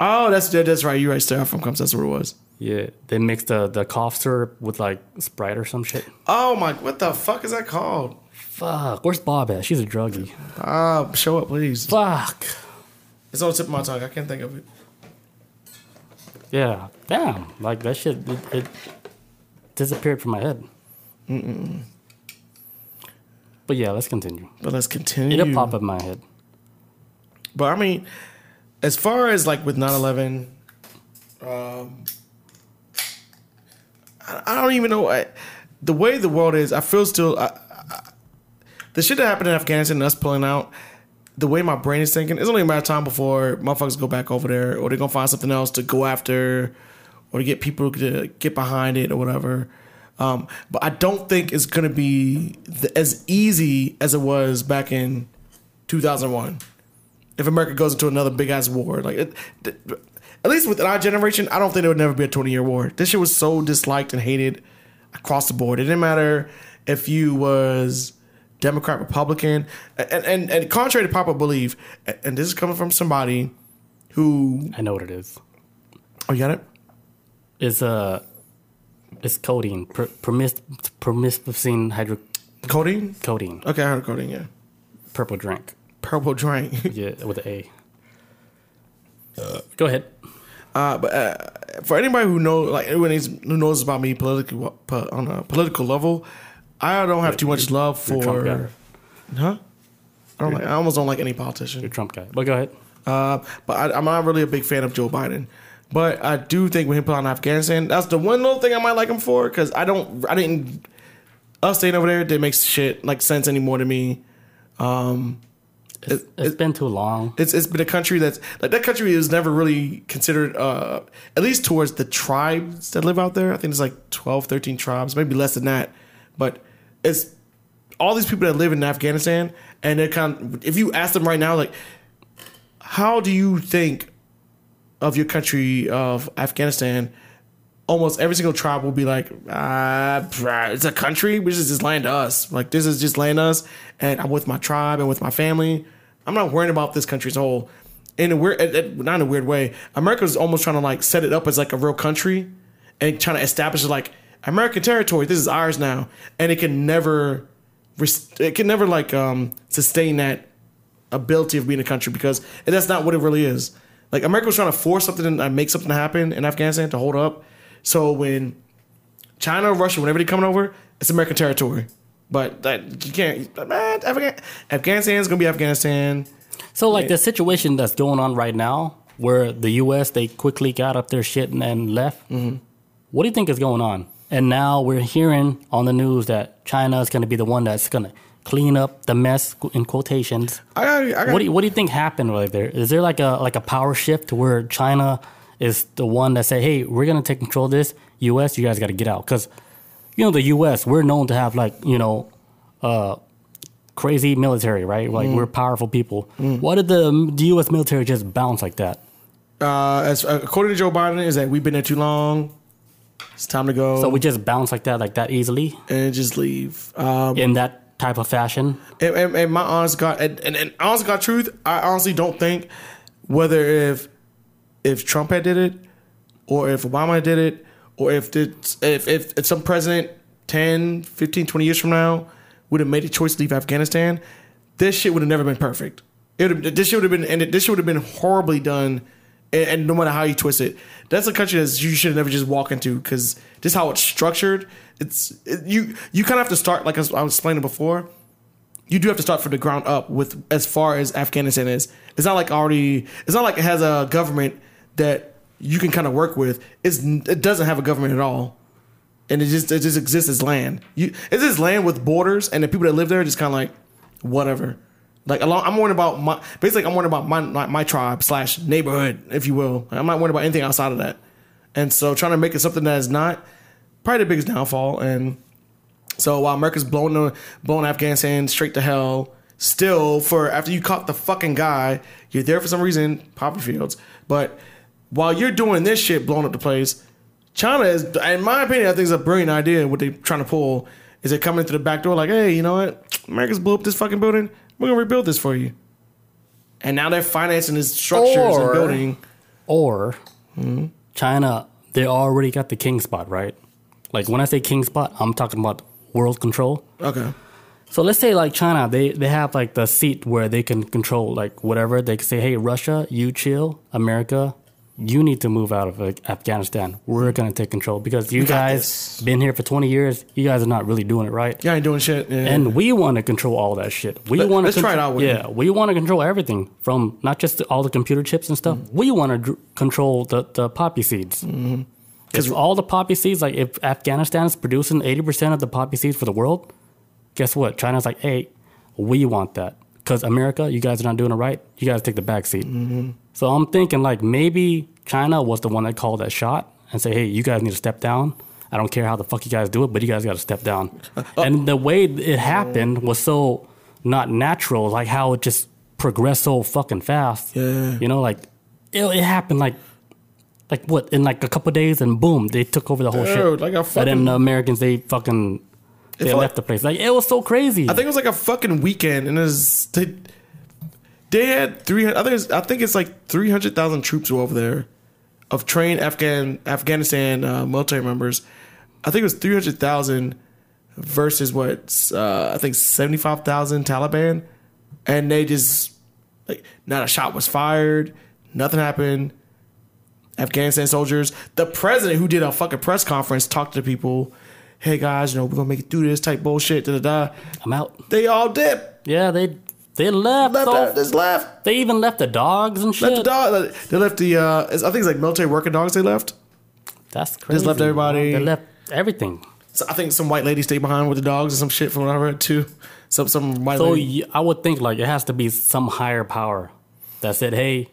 Oh, that's that's right. You're right. Styrofoam cups. That's what it was. Yeah. They mix the, the cough syrup with like Sprite or some shit. Oh my! What the fuck is that called? Fuck. Where's Bob at? She's a druggie. Ah, show up, please. Fuck. It's on the tip of my tongue. I can't think of it. Yeah. Damn. Like that shit, it, it disappeared from my head. But yeah, let's continue. But let's continue. It'll pop up in my head. But I mean, as far as like with 9-11, um, I, I don't even know. I, the way the world is, I feel still. I, I, the shit that happened in Afghanistan and us pulling out, the way my brain is thinking, it's only a matter of time before motherfuckers go back over there or they're going to find something else to go after or to get people to get behind it or whatever. Um, but I don't think it's going to be the, as easy as it was back in 2001 if America goes into another big ass war. Like, it, at least with our generation, I don't think there would never be a 20 year war. This shit was so disliked and hated across the board. It didn't matter if you was Democrat, Republican, and and, and contrary to popular belief, and this is coming from somebody who I know what it is. oh you got it. It's uh, it's codeine, per, permis, permiscin hydro Codeine. codeine, Okay, I heard codeine. Yeah, purple drink. purple drink. Yeah, with an A. Go ahead. Uh, but uh, for anybody who knows, like anyone who knows about me political po- on a political level, I don't have too much love You're Trump for. guy. Huh? I don't like. I almost don't like any politician. You're a. Trump guy. But go ahead. Uh, but I, I'm not really a big fan of Joe Biden. But I do think when he put on Afghanistan, that's the one little thing I might like him for because I don't, I didn't, us staying over there didn't make shit like sense anymore to me. Um, It's, it's been too long. it's it's been a country that's like that country is never really considered uh at least towards the tribes that live out there. I think it's like 12, 13 tribes, maybe less than that. But it's all these people that live in Afghanistan and they're kind of, if you ask them right now like how do you think of your country of Afghanistan? Almost every single tribe will be like, ah, it's a country. which is just land to us. Like this is just land to us, and I'm with my tribe and with my family. I'm not worrying about this country as a whole. In a weird, it- it- not in a weird way, America's almost trying to like set it up as like a real country, and trying to establish it like American territory. This is ours now, and it can never, it can never like um sustain that ability of being a country because that's not what it really is. Like America was trying to force something and make something happen in Afghanistan to hold up. So when China or Russia, whenever they coming over, it's American territory. But that you can't. Man, Afghan, Afghanistan gonna be Afghanistan. So, like the situation that's going on right now, where the U.S. they quickly got up their shit and, and left. Mm-hmm. What do you think is going on? And now we're hearing on the news that China is going to be the one that's going to clean up the mess in quotations. I got. I got What do you, what do you think happened right there? Is there like a like a power shift to where China is the one that say, "Hey, we're gonna take control of this." U.S., you guys got to get out because you know the U.S. We're known to have like you know uh, crazy military, right? Like we're powerful people. Why did the the U.S. military just bounce like that? uh, as according to Joe Biden, is that we've been there too long. It's time to go So we just bounce like that, like that easily and just leave. Um, in that type of fashion. and, and, and my honest God, and, and, and honest God truth, I honestly don't think whether if if Trump had did it, or if Obama did it, or if it's, if, if if some president 10, 15, 20 years from now would have made a choice to leave Afghanistan, this shit would have never been perfect. It would this shit would have been and this shit would have been horribly done. And, and no matter how you twist it, that's a country that you should never just walk into because just how it's structured. It's it, you you kind of have to start like I was, explaining before you do have to start from the ground up with as far as Afghanistan is. It's not like already. It's not like it has a government that you can kind of work with. It's it doesn't have a government at all, and it just it just exists as land. You it's just land with borders, and the people that live there just kind of like whatever. Like I'm worried about my basically I'm worried about my my, my tribe slash neighborhood, if you will. I'm not worried about anything outside of that, and so trying to make it something that is not probably the biggest downfall and. So while America's blowing the blowing Afghanistan straight to hell, still for after you caught the fucking guy, you're there for some reason, poppy fields. But while you're doing this shit, blowing up the place, China is, in my opinion, I think it's a brilliant idea. What they're trying to pull is it coming into the back door like, hey, you know what? America's blew up this fucking building. We're gonna rebuild this for you. And now they're financing this structures Or- and building. Or. China, they already got the king spot, right? Like when I say king spot, I'm talking about world control. Okay. So let's say like China, they they have like the seat where they can control like whatever. They can say, "Hey, Russia, you chill. America, you need to move out of like, Afghanistan. We're gonna take control because you guys been here for 20 years. You guys are not really doing it right. Y'all ain't doing shit. Yeah. And we want to control all that shit. We Let- want to let's try it out with Yeah, we want to control everything from not just the, all the computer chips and stuff. Mm-hmm. We want to dr- control the, the poppy seeds. Mm-hmm. Because all the poppy seeds, like if Afghanistan is producing 80% of the poppy seeds for the world, guess what? China's like, hey, we want that. Because America, you guys are not doing it right. You guys take the back seat. Mm-hmm. So I'm thinking like maybe China was the one that called that shot and say, hey, you guys need to step down. I don't care how the fuck you guys do it, but you guys got to step down. and the way it happened was so not natural, like how it just progressed so fucking fast. Yeah. You know, like it, it happened like like what in like a couple days and boom, they took over the whole Dude, shit. like and fucking- then the Americans, they fucking they left the place. Like it was so crazy. I think it was like a fucking weekend, and it was, they they had three. I think it's, I think it's like three hundred thousand troops were over there of trained Afghan Afghanistan uh, military members. I think it was three hundred thousand versus what uh, I think seventy five thousand Taliban, and they just like not a shot was fired, nothing happened. Afghanistan soldiers. The president, who did a fucking press conference, talked to people. Hey guys, you know we're gonna make it through this type bullshit. Da da da. I'm out. They all dip. Yeah, they they left. Left. that- just left. they even left the dogs and shit. Left the dog. They left the. Uh, I think it's like military working dogs. They left. That's crazy. left everybody- They left everything. So I think some white lady stayed behind with the dogs and some shit from what I read too. Some some white So lady. I would think like it has to be some higher power that said, "Hey,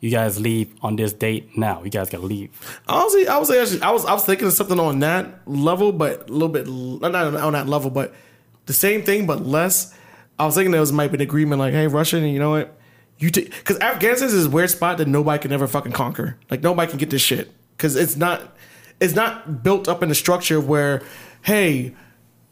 you guys leave on this date now. You guys gotta leave." Honestly, I was actually I was I was thinking of something on that level, but a little bit not on that level, but the same thing but less. I was thinking there was might be an agreement like, hey, Russia, you know what? You take because Afghanistan is this weird spot that nobody can ever fucking conquer. Like nobody can get this shit because it's not it's not built up in the structure where, hey,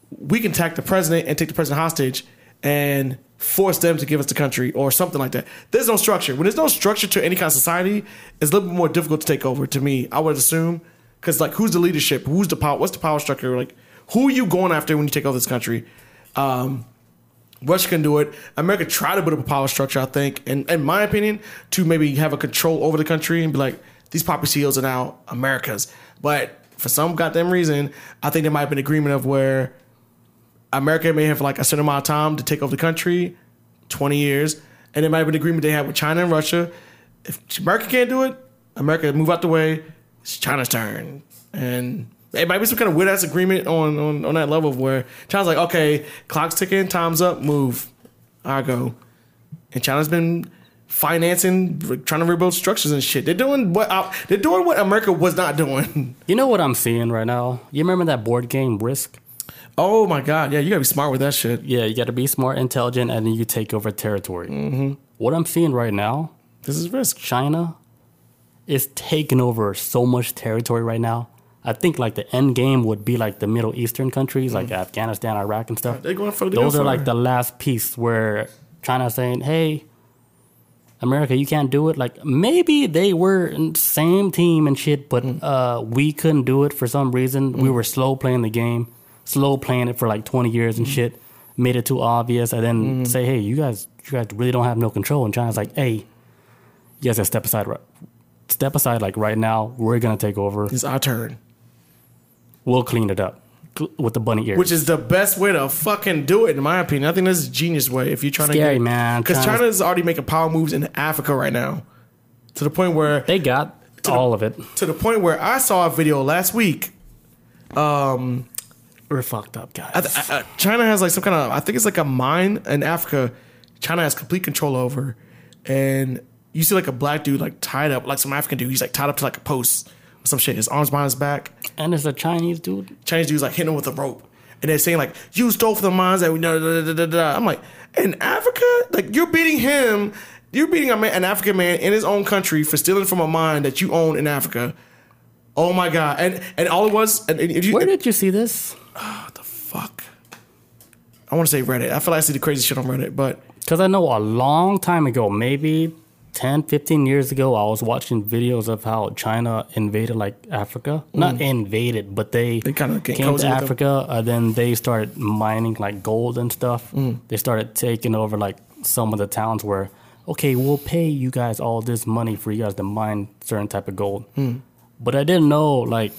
we can attack the president and take the president hostage and force them to give us the country or something like that. There's no structure. When there's no structure to any kind of society, it's a little bit more difficult to take over. To me, I would assume because like who's the leadership? Who's the power? What's the power structure? Like who are you going after when you take over this country? Um, Russia can do it. America tried to build up a power structure, I think, and in my opinion, to maybe have a control over the country and be like, these poppy seals are now America's. But for some goddamn reason, I think there might have been agreement of where America may have like a certain amount of time to take over the country, 20 years, and there might have an agreement they had with China and Russia. If America can't do it, America move out the way. It's China's turn, and it might be some kind of weird ass agreement on, on on that level of where China's like, okay, clock's ticking, time's up, move, I go, and China's been financing, trying to rebuild structures and shit. They're doing what they're doing what America was not doing. You know what I'm seeing right now? You remember that board game Risk? Oh my god, yeah, you gotta be smart with that shit. Yeah, you got to be smart, intelligent, and then you take over territory. Mm-hmm. What I'm seeing right now, This is risk. China is taking over so much territory right now. I think like the end game would be like the Middle Eastern countries, like Afghanistan, Iraq, and stuff. They're going for Those are like the last piece where China's saying, "Hey, America, you can't do it." Like maybe they were in the same team and shit, but uh, we couldn't do it for some reason. We were slow playing the game, slow playing it for like twenty years and mm-hmm. shit. Made it too obvious, and then mm-hmm. say, "Hey, you guys, you guys really don't have no control." And China's like, "Hey, you guys gotta step aside, right? Step aside, like right now. We're gonna take over. It's our turn. We'll clean it up with the bunny ears." Which is the best way to fucking do it, in my opinion. I think this is a genius way if you're trying Scary, to get, man. Because China's- China's already making power moves in Africa right now, to the point where they got all of it. to the point where I saw a video last week. Um, We're fucked up, guys. I th- I- I- China has like some kind of I think it's like a mine in Africa. China has complete control over, and you see like a black dude like tied up, like some African dude. He's like tied up to like a post or some shit. His arms behind his back. and there's a Chinese dude. Chinese dudes like hitting him with a rope, and they're saying like, "You stole from the mines that we know." Da, da, da, da, da. I'm like, in Africa, like you're beating him, you're beating a man, an African man in his own country for stealing from a mine that you own in Africa. Oh my god! And and all it was, and if you, Where did you see this? Fuck, I want to say Reddit. I feel like I see the crazy shit on Reddit, but Because I know a long time ago, maybe 10, 15 years ago, I was watching videos of how China invaded like Africa. Not invaded, but they, Mm. They kinda came to. Africa and then they started mining like gold and stuff. Mm. They started taking over like some of the towns where okay, we'll pay you guys all this money for you guys to mine certain type of gold. Hmm. But I didn't know like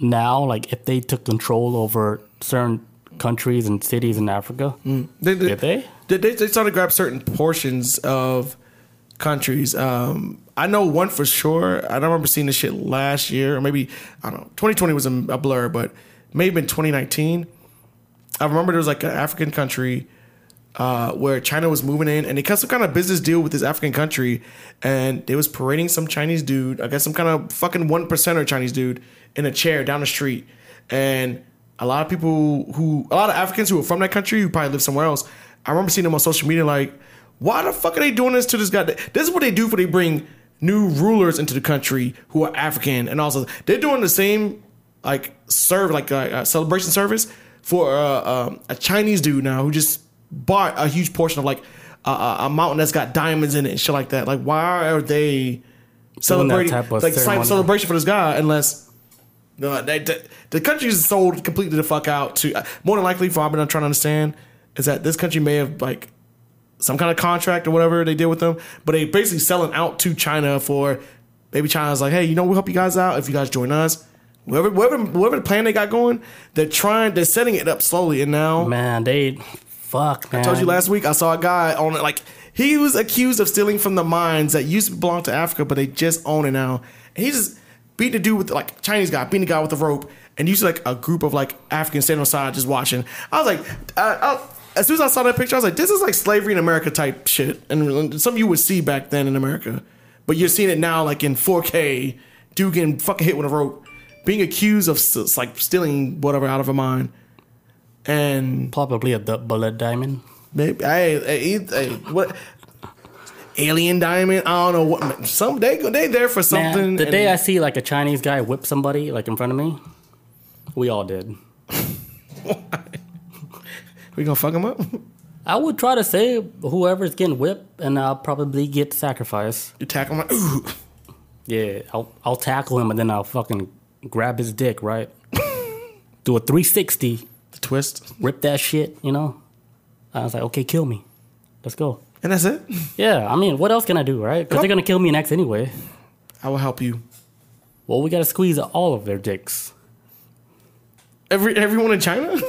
now, like if they took control over certain countries and cities in Africa, They, they, did they? They, they, they started to grab certain portions of countries. Um, I know one for sure. I don't remember seeing this shit last year, or maybe I don't know. 2020 was a, a blur, but maybe in 2019. I remember there was like an African country uh, where China was moving in, and they cut some kind of business deal with this African country, and they was parading some Chinese dude, I guess some kind of fucking one percenter Chinese dude, in a chair down the street, and a lot of people who, a lot of Africans who are from that country who probably live somewhere else, I remember seeing them on social media like, why the fuck are they doing this to this guy? This is what they do for they bring new rulers into the country who are African, and also they're doing the same like serve like a, a celebration service for uh, um, a Chinese dude now who just bought a huge portion of like a, a, mountain that's got diamonds in it and shit like that. Like, why are they celebrating like celebration for this guy unless no, they, the, the country is sold completely the fuck out to uh, more than likely for what I'm trying to understand is that this country may have like some kind of contract or whatever they did with them, but they basically selling out to China for maybe China's like, hey, you know, we'll help you guys out if you guys join us. Whatever, whatever, whatever the plan they got going, they're trying, they're setting it up slowly, and now Man, they fuck man. I told you last week I saw a guy on it like he was accused of stealing from the mines that used to belong to Africa, but they just own it now. And he just beat the dude with like Chinese guy, beating the guy with the rope, and you see like a group of like Africans standing on side just watching. I was like, uh, I, as soon as I saw that picture, I was like, this is like slavery in America type shit, and something you would see back then in America, but you're seeing it now like in 4K, dude getting fucking hit with a rope, being accused of like stealing whatever out of a mine, and Probably a bullet diamond. Maybe hey, hey, hey, what alien diamond? I don't know what. Some they they there for something. Man, the day I see like a Chinese guy whip somebody like in front of me, we all did. we gonna fuck him up. I would try to save whoever's getting whipped, and I'll probably get sacrificed. You tackle him like ooh. Yeah, I'll I'll tackle him and then I'll fucking grab his dick, right? Do a 360, The twist, rip that shit, you know? I was like, okay, kill me. Let's go. And that's it. Yeah, I mean, what else can I do, right? Because they're gonna kill me next anyway. I will help you. Well, we gotta squeeze all of their dicks. Every everyone in China.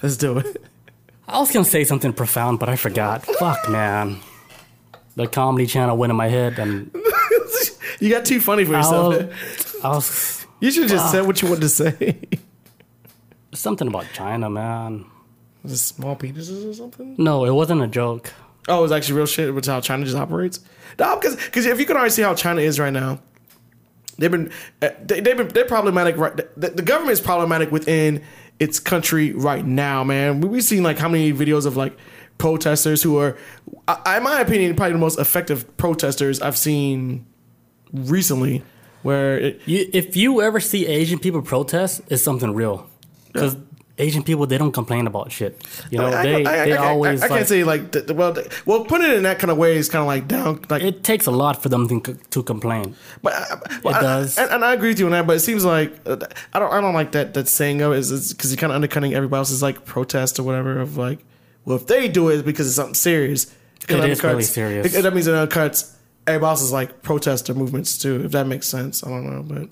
Let's do it. I was gonna say something profound, but I forgot. Fuck, man. The comedy channel went in my head, and You got too funny for I yourself. was, I was you should have just ah. said what you wanted to say. something about China, man. Was it small penises or something? No, it wasn't a joke. Oh, it's actually real shit. Which how China just operates. No, because because if you can already see how China is right now, they've been uh, they, they've been they're problematic. Right, the, the government is problematic within its country right now, man. We, we've seen like how many videos of like protesters who are, I, in my opinion, probably the most effective protesters I've seen recently. Where it, You, if you ever see Asian people protest, it's something real. Because Asian people, they don't complain about shit. You know, I, they, I, I, they I- always I, like, can't say like the, the- well well putting it in that kind of way is kind of like down like it takes a lot for them to, to complain. But well, It I- does. and, and I agree with you on that. But it seems like uh, I don't. I don't like that. That saying of it is because you're kind of undercutting everybody else's like protest or whatever. Of like, well, if they do it because it's something serious, It is really serious. it- that means it undercuts everybody is like protester movements too. If that makes sense, I don't know, but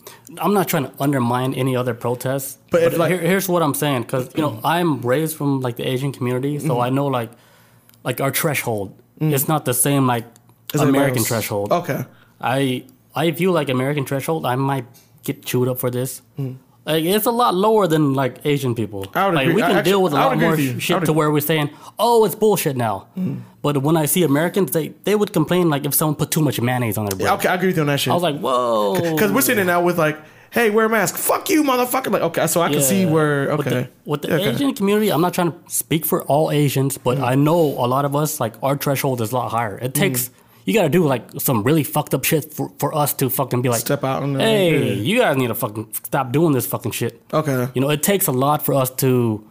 I'm not trying to undermine any other protests, But but, like- here, here's what I'm saying because you know I'm raised from like the Asian community, Mm-hmm. so I know like like our threshold. It's not the same like everybody American threshold. Okay, I I view like American threshold. I might get chewed up for this. Hmm. Like it's a lot lower than like Asian people. I would like agree. we can actually- deal with a lot more shit to where we're saying, oh, it's bullshit now. But when I see Americans, they they would complain like if someone put too much mayonnaise on their bread. okay, I agree with you on that shit. I was like, whoa, because we're sitting now with like, hey, wear a mask. Fuck you, motherfucker. Like, okay, so I can see Yeah. where With okay the, with the Okay. Asian community, I'm not trying to speak for all Asians, but mm. I know a lot of us, like our threshold is a lot higher. It takes mm. you got to do like some really fucked up shit for, for us to fucking be like, Step out on the- hey, yeah. you guys need to fucking stop doing this fucking shit. Okay. You know, it takes a lot for us to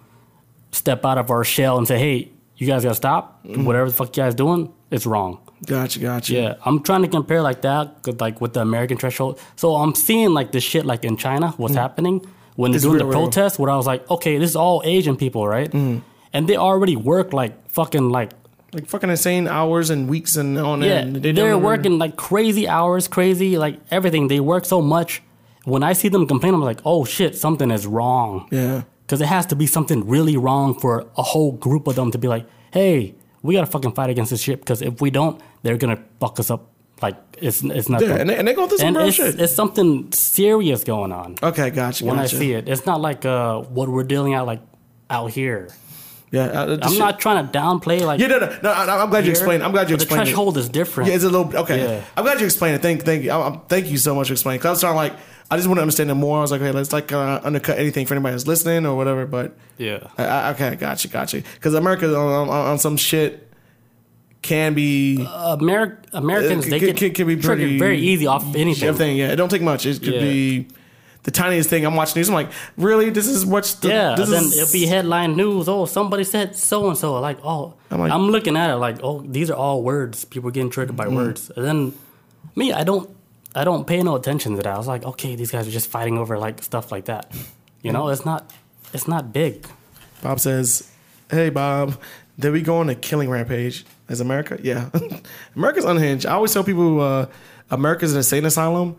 step out of our shell and say, hey, you guys gotta stop. Mm-hmm. Whatever the fuck you guys doing, it's wrong. Gotcha, gotcha. Yeah, I'm trying to compare like that, 'cause, like with the American threshold. So I'm seeing like this shit like in China, what's mm. happening when they're It's doing the protests. Where I was like, okay, this is all Asian people, right? Mm. And they already work like fucking like like fucking insane hours and weeks and on Yeah, end. They they're working like crazy hours, crazy like everything. They work so much. When I see them complain, I'm like, oh shit, something is wrong. Yeah. Because it has to be something really wrong for a whole group of them to be like, hey, we gotta fucking fight against this shit. Because if we don't, they're gonna fuck us up. Like it's it's nothing. Yeah, and they, and they go through some And real it's, shit. it's something serious going on. okay, gotcha. when gotcha. I see it, it's not like uh, what we're dealing out like out here. Yeah, uh, I'm shit- not trying to downplay like. Yeah, no, no, no. I- I'm glad you explained. I'm glad you but The explained. it. threshold is different. Yeah, it's a little okay. Yeah. I'm glad you explained it. Thank, thank you. I, I, thank you so much for explaining. Cause I was trying like I just want to understand it more. I was like, okay, let's like uh, undercut anything for anybody that's listening or whatever. But yeah. I, I, okay, gotcha, gotcha. Because America on, on, on some shit can be Ameri- Americans It they can- can- can be triggered pretty- very easy off anything. everything. Yeah, it don't take much. It could Yeah. be the tiniest thing. I'm watching news. I'm like, really? This is what's the, Yeah, This then is, it'll be headline news. Oh, somebody said so and so. Like, oh, I'm like, I'm, looking at it like, oh, these are all words. People getting triggered Mm-hmm. by words. And then me, I don't, I don't pay no attention to that. I was like, okay, these guys are just fighting over like stuff like that. You know, it's not, it's not big. Bob says, "Hey, Bob, did we go on a killing rampage as America? Yeah, America's unhinged. I always tell people uh, America's an insane asylum,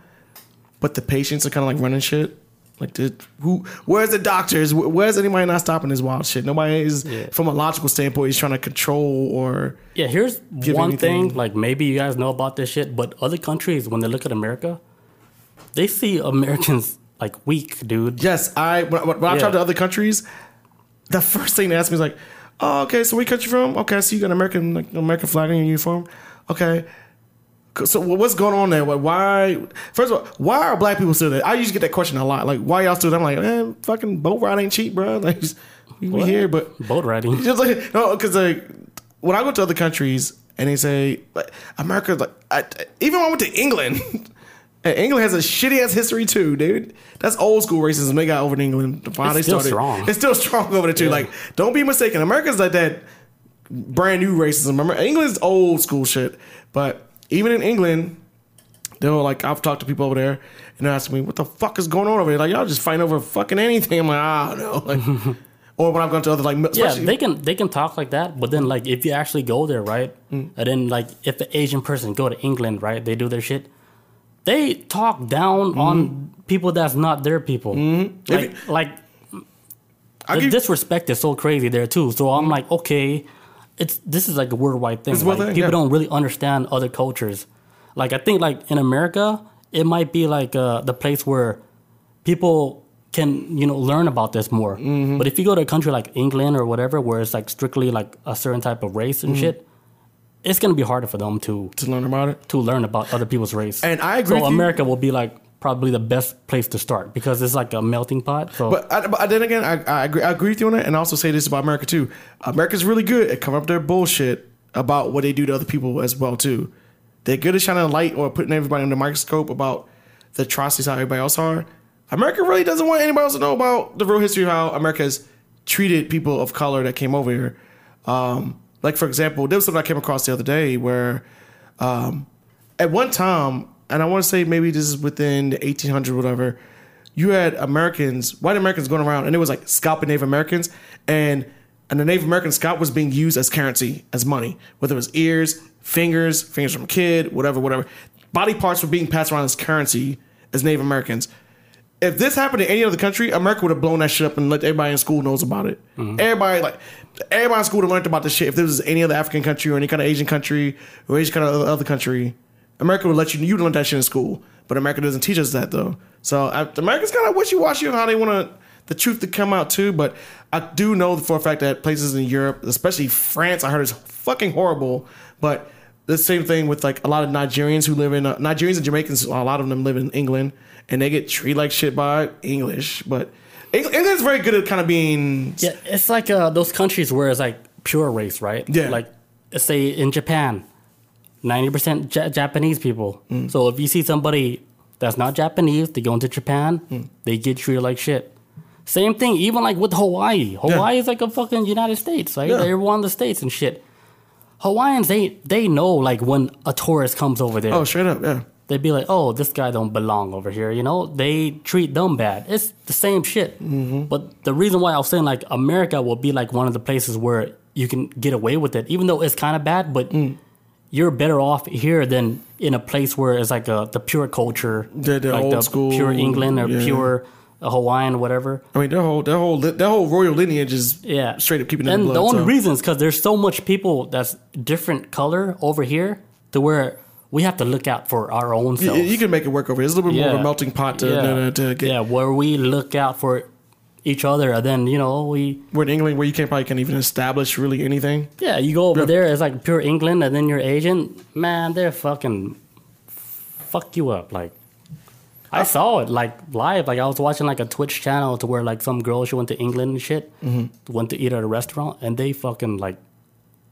but the patients are kind of like running shit. Like, the, who? Where's the doctors? Where's anybody not stopping this wild shit? Nobody is, Yeah. from a logical standpoint, is trying to control or Yeah, here's one anything- thing. Like maybe you guys know about this shit, but other countries when they look at America, they see Americans like weak, dude. Yes, I when, when I Yeah. travel to other countries, the first thing they ask me is like, "Oh, okay, so where you country from? Okay, I see you got an American like American flag on your uniform. Okay, so what's going on there? Why- Why? First of all, why are black people still there? I used to get that question a lot. Like, why y'all still there? I'm like, man, fucking boat ride ain't cheap, bro. Like, we here, but Boat riding. just like no, because like when I go to other countries and they say like America, like I, even when I went to England, and England has a shitty ass history too, dude. That's old school racism they got over in England. It's they still started. strong. It's still strong over there too. Yeah. Like, don't be mistaken. America's like that brand new racism. Remember, England's old school shit, but even in England. They were like, I've talked to people over there, and they're asking me, "What the fuck is going on over here?" Like, y'all just fighting over fucking anything. I'm like, I don't know. Like, or when I've gone to other like, Yeah, they can they can talk like that, but then like if you actually go there, right, Mm. and then like if the Asian person go to England, right, they do their shit, they talk down Mm-hmm. on people that's not their people. Like If like the give- disrespect is so crazy there too. So I'm like, okay, it's this is like a worldwide thing. It's a world Like, thing, people yeah. don't really understand other cultures. Like I think like in America, it might be like uh, the place where people can you know learn about this more. Mm-hmm. But if you go to a country like England or whatever, where it's like strictly like a certain type of race Mm-hmm. and shit, it's gonna be harder for them to to learn about it. to learn about other people's race. And I agree So with you. America will be like probably the best place to start because it's like a melting pot. So But, I, but then again, I, I agree. I agree with you on that, and I also say this about America too. America's really good at covering up their bullshit about what they do to other people as well too. They're good at shining a light or putting everybody under the microscope about the atrocities how everybody else are. America really doesn't want anybody else to know about the real history of how America has treated people of color that came over here. Um, like for example, there was something I came across the other day where um, at one time, and I want to say maybe this is within the 1800s, whatever, you had Americans, white Americans going around, and it was like scalping Native Americans, and and the Native American scalp was being used as currency, as money, whether it was ears, fingers, fingers from a kid, whatever, whatever. Body parts were being passed around as currency as Native Americans. If this happened in any other country, America would have blown that shit up and let everybody in school knows about it. Mm-hmm. Everybody like everybody in school would have learned about this shit. If this was any other African country or any kind of Asian country or any kind of other country, America would let you you learn that shit in school. But America doesn't teach us that though. So I, America's kind of wishy washy on how they want to the truth to come out too. But I do know for a fact that places in Europe, especially France, I heard is fucking horrible. But the same thing with like a lot of Nigerians who live in uh, Nigerians and Jamaicans. A lot of them live in England, and they get treated like shit by English. But Eng- England's very good at kind of being Yeah, it's like uh, those countries where it's like pure race, right? Yeah. Like, say in Japan, 90% ja- Japanese people. Mm. So if you see somebody that's not Japanese, they go into Japan, Mm. they get treated like shit. Same thing, even like with Hawaii. Hawaii is like a fucking United States, right? Yeah. They're one of the states and shit. Hawaiians, they they know like when a tourist comes over there, oh straight up yeah. they'd be like, "Oh, this guy don't belong over here." You know, they treat them bad. It's the same shit. Mm-hmm. But the reason why I was saying like America will be like one of the places where you can get away with it, even though it's kind of bad. But Mm. You're better off here than in a place where it's like a the pure culture, The- the like old school, pure England or yeah. pure Hawaiian, whatever. I mean, their whole their whole their whole royal lineage is Yeah, straight up keeping it in And the blood. the only so. reason is because there's so much people that's different color over here to where we have to look out for our own You, selves. you can make it work over here. It's a little bit more of a melting pot to, yeah. to, to get. yeah, where we look out for each other, and then you know we We're in England where you can't probably can't even establish really anything. yeah you go over Yeah. there it's like pure England, and then you're Asian, man, they're fucking fuck you up like. I saw it like live. Like I was watching like a Twitch channel to where like some girl she went to England and shit, Mm-hmm. went to eat at a restaurant, and they fucking like,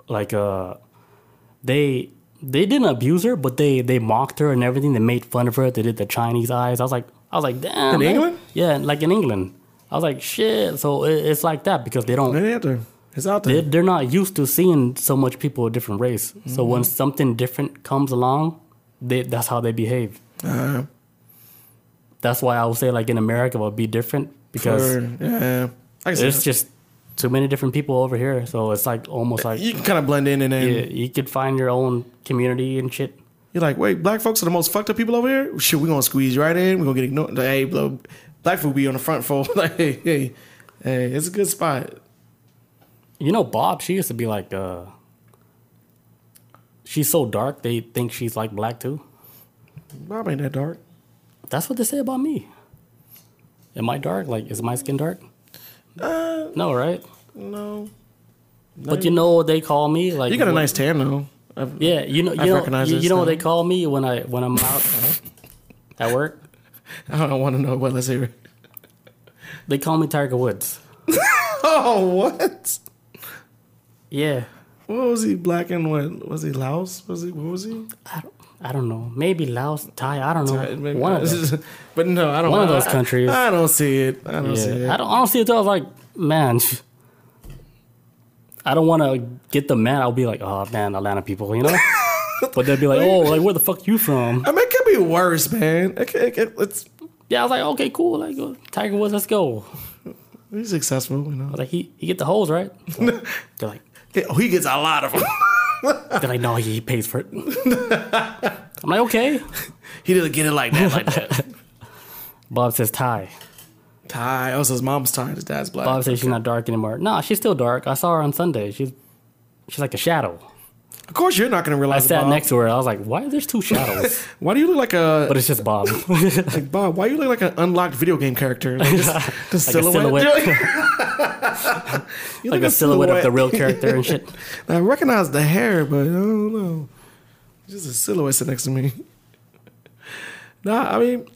like uh, they they didn't abuse her, but they they mocked her and everything. They made fun of her. They did the Chinese eyes. I was like, I was like, damn. In man. England? Yeah, like in England. I was like, shit. So it, it's like that because they don't. They have to. It's out there. They, are not used to seeing so much people of different race. So Mm-hmm. when something different comes along, they that's how they behave. Uh, That's why I would say like in America it would be different because for- yeah, I can see there's just too many different people over here. So it's like almost like you can kind of blend in and then you, you could find your own community and shit. you're like, wait, black folks are the most fucked up people over here. Shit, we're gonna squeeze right in. We're gonna get ignored. Like, hey, bro, black folk be on the front fold. like, hey, hey, hey, it's a good spot. You know, Bob, she used to be like, uh, she's so dark, they think she's like black too. Bob ain't that dark. That's what they say about me. Am I dark? Like, is my skin dark? Uh, No, right? no. But you know what they call me? Like, You got a what- nice tan though. I've- Yeah, you know, you I've know, you, you know what they call me when I when I'm out at work. I don't want to know what. Let's hear it. They call me Tiger Woods. Oh, what? Yeah, What was he? Black and what? Was he Laos? Was he? What was he? I don't, I don't know. Maybe Laos, Thai. I don't know. Maybe- One of those. but no, I don't. One of those countries. I, don't see it. I don't see it. Yeah, I don't. I don't see it. I was like, man, I don't want to get the man. I'll be like, oh man, Atlanta people, you know. but they'll be like, oh, like where the fuck you from? I mean, be worse, man. It, could- it, could- it's Yeah, I was like, okay, cool. Like uh, Tiger Woods, let's go. he's successful, you know. I was like, he he get the holes right. So they're like, Oh, he gets a lot of them. they're like, no, he, he pays for it. I'm like, okay. he doesn't get it like that, like that. Bob says Thai. Ty, oh, so his mom's Thai, his dad's black. Bob says she's not dark anymore. Nah, she's still dark. I saw her on Sunday. She's she's like a shadow. Of course, you're not gonna realize. I realize. sat Bob. next to her. I was like, why are there's two shadows? Why do you look like a but it's just Bob. like Bob? Why do you look like an unlocked video game character? Like, just, Like a silhouette. You like look a silhouette of the real character and shit. I recognize the hair, but I don't know. Just a silhouette sitting next to me. nah, I mean,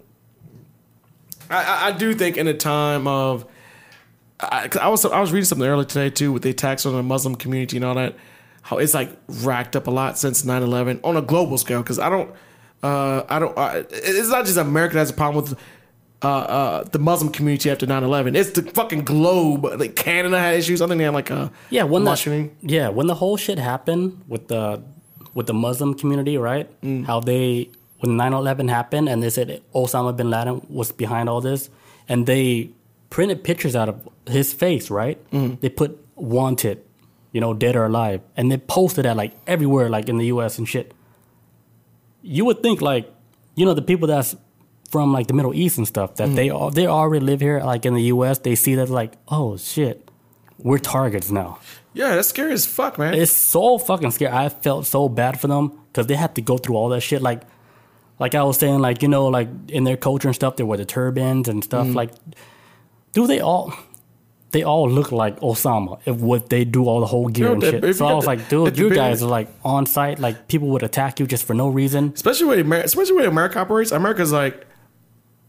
I, I, I do think in a time of, I, 'cause I was I was reading something earlier today too with the attacks on the Muslim community and all that, how it's like racked up a lot since 9-11 on a global scale. Because I don't, uh, I don't, uh, it's not just America that has a problem with. Uh, uh, the Muslim community after 9-11. It's the fucking globe. Like Canada had issues. I think they had like a Yeah, when mushrooming. yeah, when the whole shit happened with the with the Muslim community, right? Mm. How they when 9/11 happened and they said Osama bin Laden was behind all this, and they printed pictures out of his face, right? Mm. They put wanted, you know, dead or alive, and they posted that like everywhere, like in the U.S. and shit. You would think like, you know, the people that's from like the Middle East and stuff Mm. that they all they already live here, like in the U.S. They see that like, oh shit, we're targets now. Yeah, that's scary as fuck, man. It's so fucking scary. I felt so bad for them because they had to go through all that shit. Like, like I was saying, like you know, like in their culture and stuff, they wear the turbans and stuff. Like, do they all? They all look like Osama if what they do all the whole gear and shit. So I was like, dude, you guys are like on site. Like people would attack you just for no reason. especially America, especially where America operates. America's like,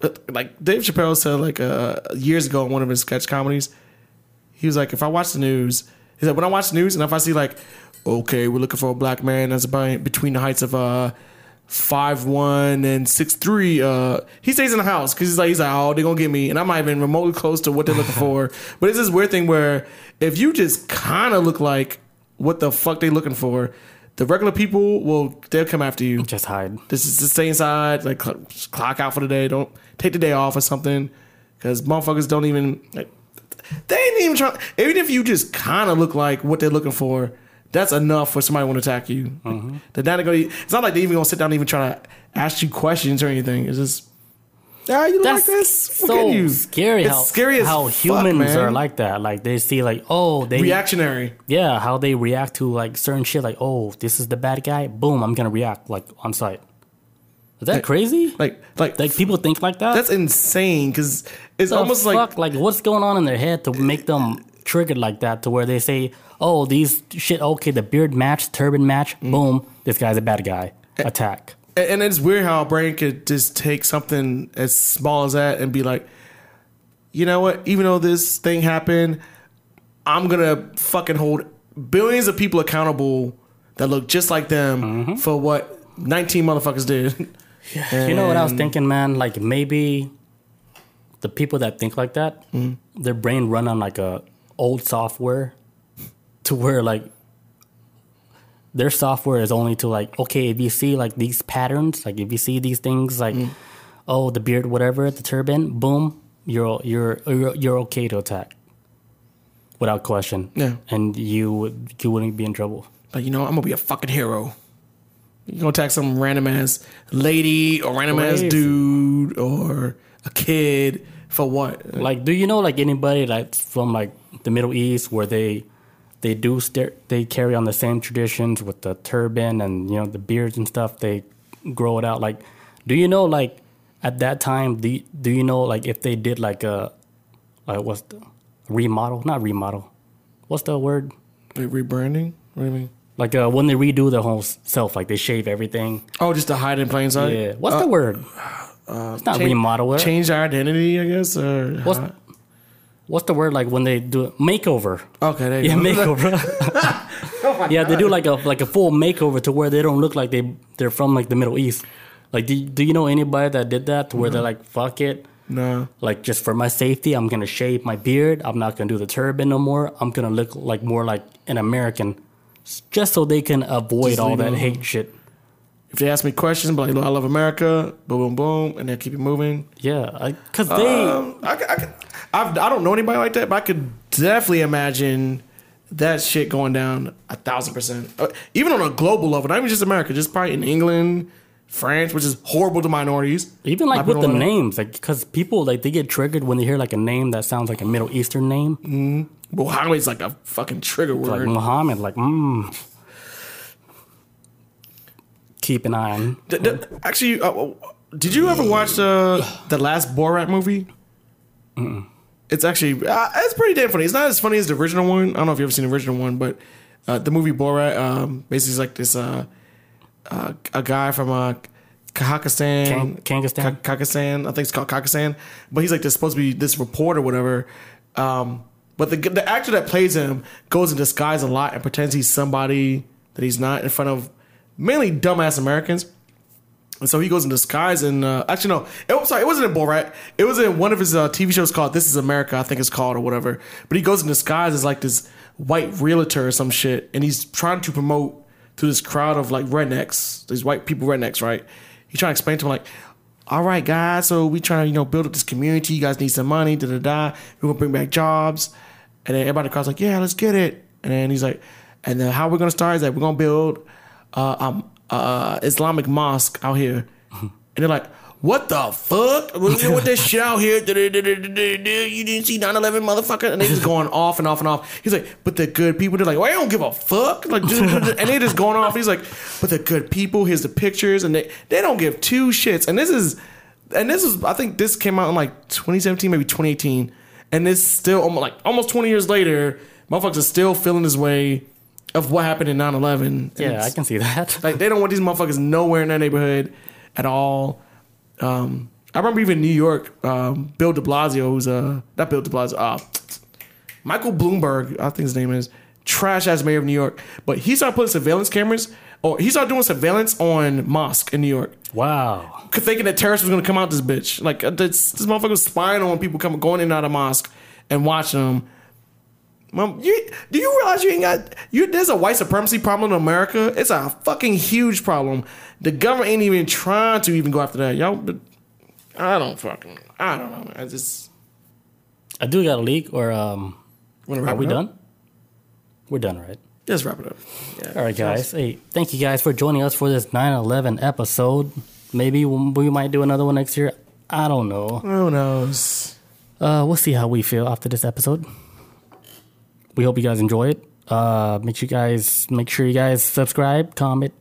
uh, like Dave Chappelle said like uh, years ago in one of his sketch comedies. He was like, if I watch the news, he said when I watch the news and if I see like, okay, we're looking for a black man that's about between the heights of uh five one and six three. Uh, he stays in the house because he's like he's like oh they're gonna get me, and I'm not even remotely close to what they're looking for. But it's this weird thing where if you just kind of look like what the fuck they looking for, the regular people will they'll come after you. Just hide. This is just stay inside, like cl- clock out for the day. Don't take the day off or something, because motherfuckers don't even. Like, they ain't even trying. Even if you just kind of look like what they're looking for, that's enough for somebody to want to attack you. Mm-hmm. They're not gonna. It's not like they even gonna sit down and even try to ask you questions or anything. It's just. Ah, you That's like this. Look so at you. scary. It's how, scary as how fuck, humans man. are like that. Like they see, like oh, they reactionary. yeah, how they react to like certain shit. Like oh, this is the bad guy. Boom, I'm gonna react like on sight. Is that crazy? Like, like, Like people think like that. that's insane because it's The almost like like what's going on in their head to make them triggered like that to where they say, "Oh, these shit. Okay, the beard match, turban match. Mm. Boom, this guy's a bad guy. Attack." And it's weird how a brain could just take something as small as that and be like, you know what? Even though this thing happened, I'm gonna fucking hold billions of people accountable that look just like them Mm-hmm. for what 19 motherfuckers did. You know what I was thinking, man? Like maybe the people that think like that, Mm-hmm. their brain run on like a old software to where like their software is only to like okay if you see like these patterns like if you see these things like Mm. oh the beard whatever the turban boom you're you're you're, you're okay to attack without question Yeah. and you would you wouldn't be in trouble but you know, I'm gonna be a fucking hero. you're gonna attack some random ass lady or random ass dude or a kid for what? Like, do you know like anybody that's from like the Middle East where they they do st- they carry on the same traditions with the turban and you know the beards and stuff? They grow it out. Like, do you know like at that time? Do you, do you know like if they did like a like what's the remodel? Not remodel. What's the word? Like rebranding? What do you mean? Like uh, when they redo the whole self, like they shave everything. Oh, just to hide in plain sight. Yeah. What's the word? Uh, it's not Change- remodel. Change their identity, I guess. Or What's what's the word like when they do it? makeover? okay, there you Yeah, go. makeover. yeah, they do like a like a full makeover to where they don't look like they they're from like the Middle East. Like, do do you know anybody that did that to where they're like, fuck it, No. like just for my safety, I'm gonna shave my beard. I'm not gonna do the turban no more. I'm gonna look like more like an American, just so they can avoid Just all that alone. hate shit. If they ask me questions, but like, I love America, boom, boom, boom, and then keep it moving. Yeah, because they Um, I, c- I, c- I've, I don't know anybody like that, but I could definitely imagine that shit going down a thousand percent. Uh, even on a global level, not even just America, just probably in England, France, which is horrible to minorities. even like with the on names, like because people like they get triggered when they hear like a name that sounds like a Middle Eastern name, Muhammad's like a fucking trigger word. like. Muhammad. Like, mm. Keep an eye on. D- d- actually, uh, did you ever watch uh, the last Borat movie? It's actually uh, it's pretty damn funny. It's not as funny as the original one. I don't know if you've ever seen the original one, but uh, the movie Borat um, basically is like this uh, uh, a guy from uh, Kazakhstan, Kang- Kangastan? Ka- Kazakhstan. I think it's called Kazakhstan, but he's like this supposed to be this reporter, or whatever. Um, but the the actor that plays him goes in disguise a lot and pretends he's somebody that he's not in front of mainly dumbass Americans. And so he goes in disguise and uh, actually no, it sorry, it wasn't in Borat. It was in one of his uh, TV shows called This Is America, I think it's called or whatever. But he goes in disguise as like this white realtor or some shit, and he's trying to promote to this crowd of like rednecks, these white people rednecks, right? He's trying to explain to them like, all right, guys, so we trying to you know build up this community. You guys need some money, da da da. We're gonna bring back jobs, and then everybody crowd's like, yeah, let's get it. And then he's like, and then how we're gonna start is that we're gonna build uh, um, uh, Islamic mosque out here, and they're like, what the fuck? What what this shit out here? You didn't see 9/11, motherfucker? And they just going off and off and off. He's like, but the good people. They're like, well, I don't give a fuck. Like, and they just going off. He's like, but the good people. Here's the pictures, and they they don't give two shits. And this is, and this is, I think this came out in like 2017, maybe 2018, and this still almost like almost 20 years later. Motherfuckers are still feeling his way of what happened in 9/11. And Yeah, I can see that. like they don't want these motherfuckers nowhere in their neighborhood at all. Um, I remember even in New York, um, Bill De Blasio, who's uh not Bill De Blasio, uh, Michael Bloomberg, I think his name is, trash ass mayor of New York, but he started putting surveillance cameras, or he started doing surveillance on mosque in New York, Wow. thinking that terrorists was gonna come out this bitch. Like uh, this, this motherfucker was spying on people coming going in and out of mosque and watching them. Mom, you, do you realize you ain't got you? There's a white supremacy problem in America. It's a fucking huge problem. The government ain't even trying to even go after that, y'all. But I don't fucking. I don't know. I just I do got a leak, or um, are we up? done? We're done, right? Let's wrap it up. Yeah. All right, guys. Hey, thank you guys for joining us for this 9/11 episode. Maybe we might do another one next year. I don't know. Who knows? Uh, we'll see how we feel after this episode. We hope you guys enjoy it. Uh, make sure you guys make sure you guys subscribe, comment,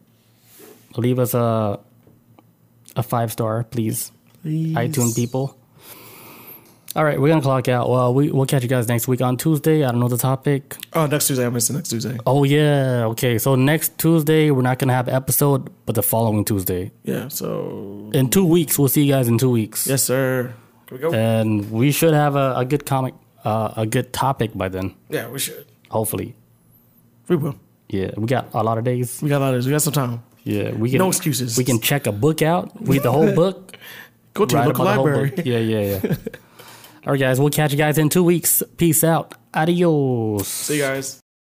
leave us a a five star, please. Please. iTunes people. All right, we're gonna clock out. Well, we we'll catch you guys next week on Tuesday. I don't know the topic. Oh, next Tuesday. I missed it next Tuesday. Oh yeah, okay. So next Tuesday we're not gonna have episode, but the following Tuesday. Yeah. So In two weeks, we'll see you guys in two weeks. yes, sir. Can we go? And we should have a, a good comic, uh, a good topic by then. yeah, we should. Hopefully. We will. Yeah, we got a lot of days. We got others. We got some time. Yeah, we can. No excuses. We can check a book out, read the whole book, Go to write the local the library. Yeah, yeah, yeah. All right, guys. We'll catch you guys in two weeks. Peace out. Adios. See you guys.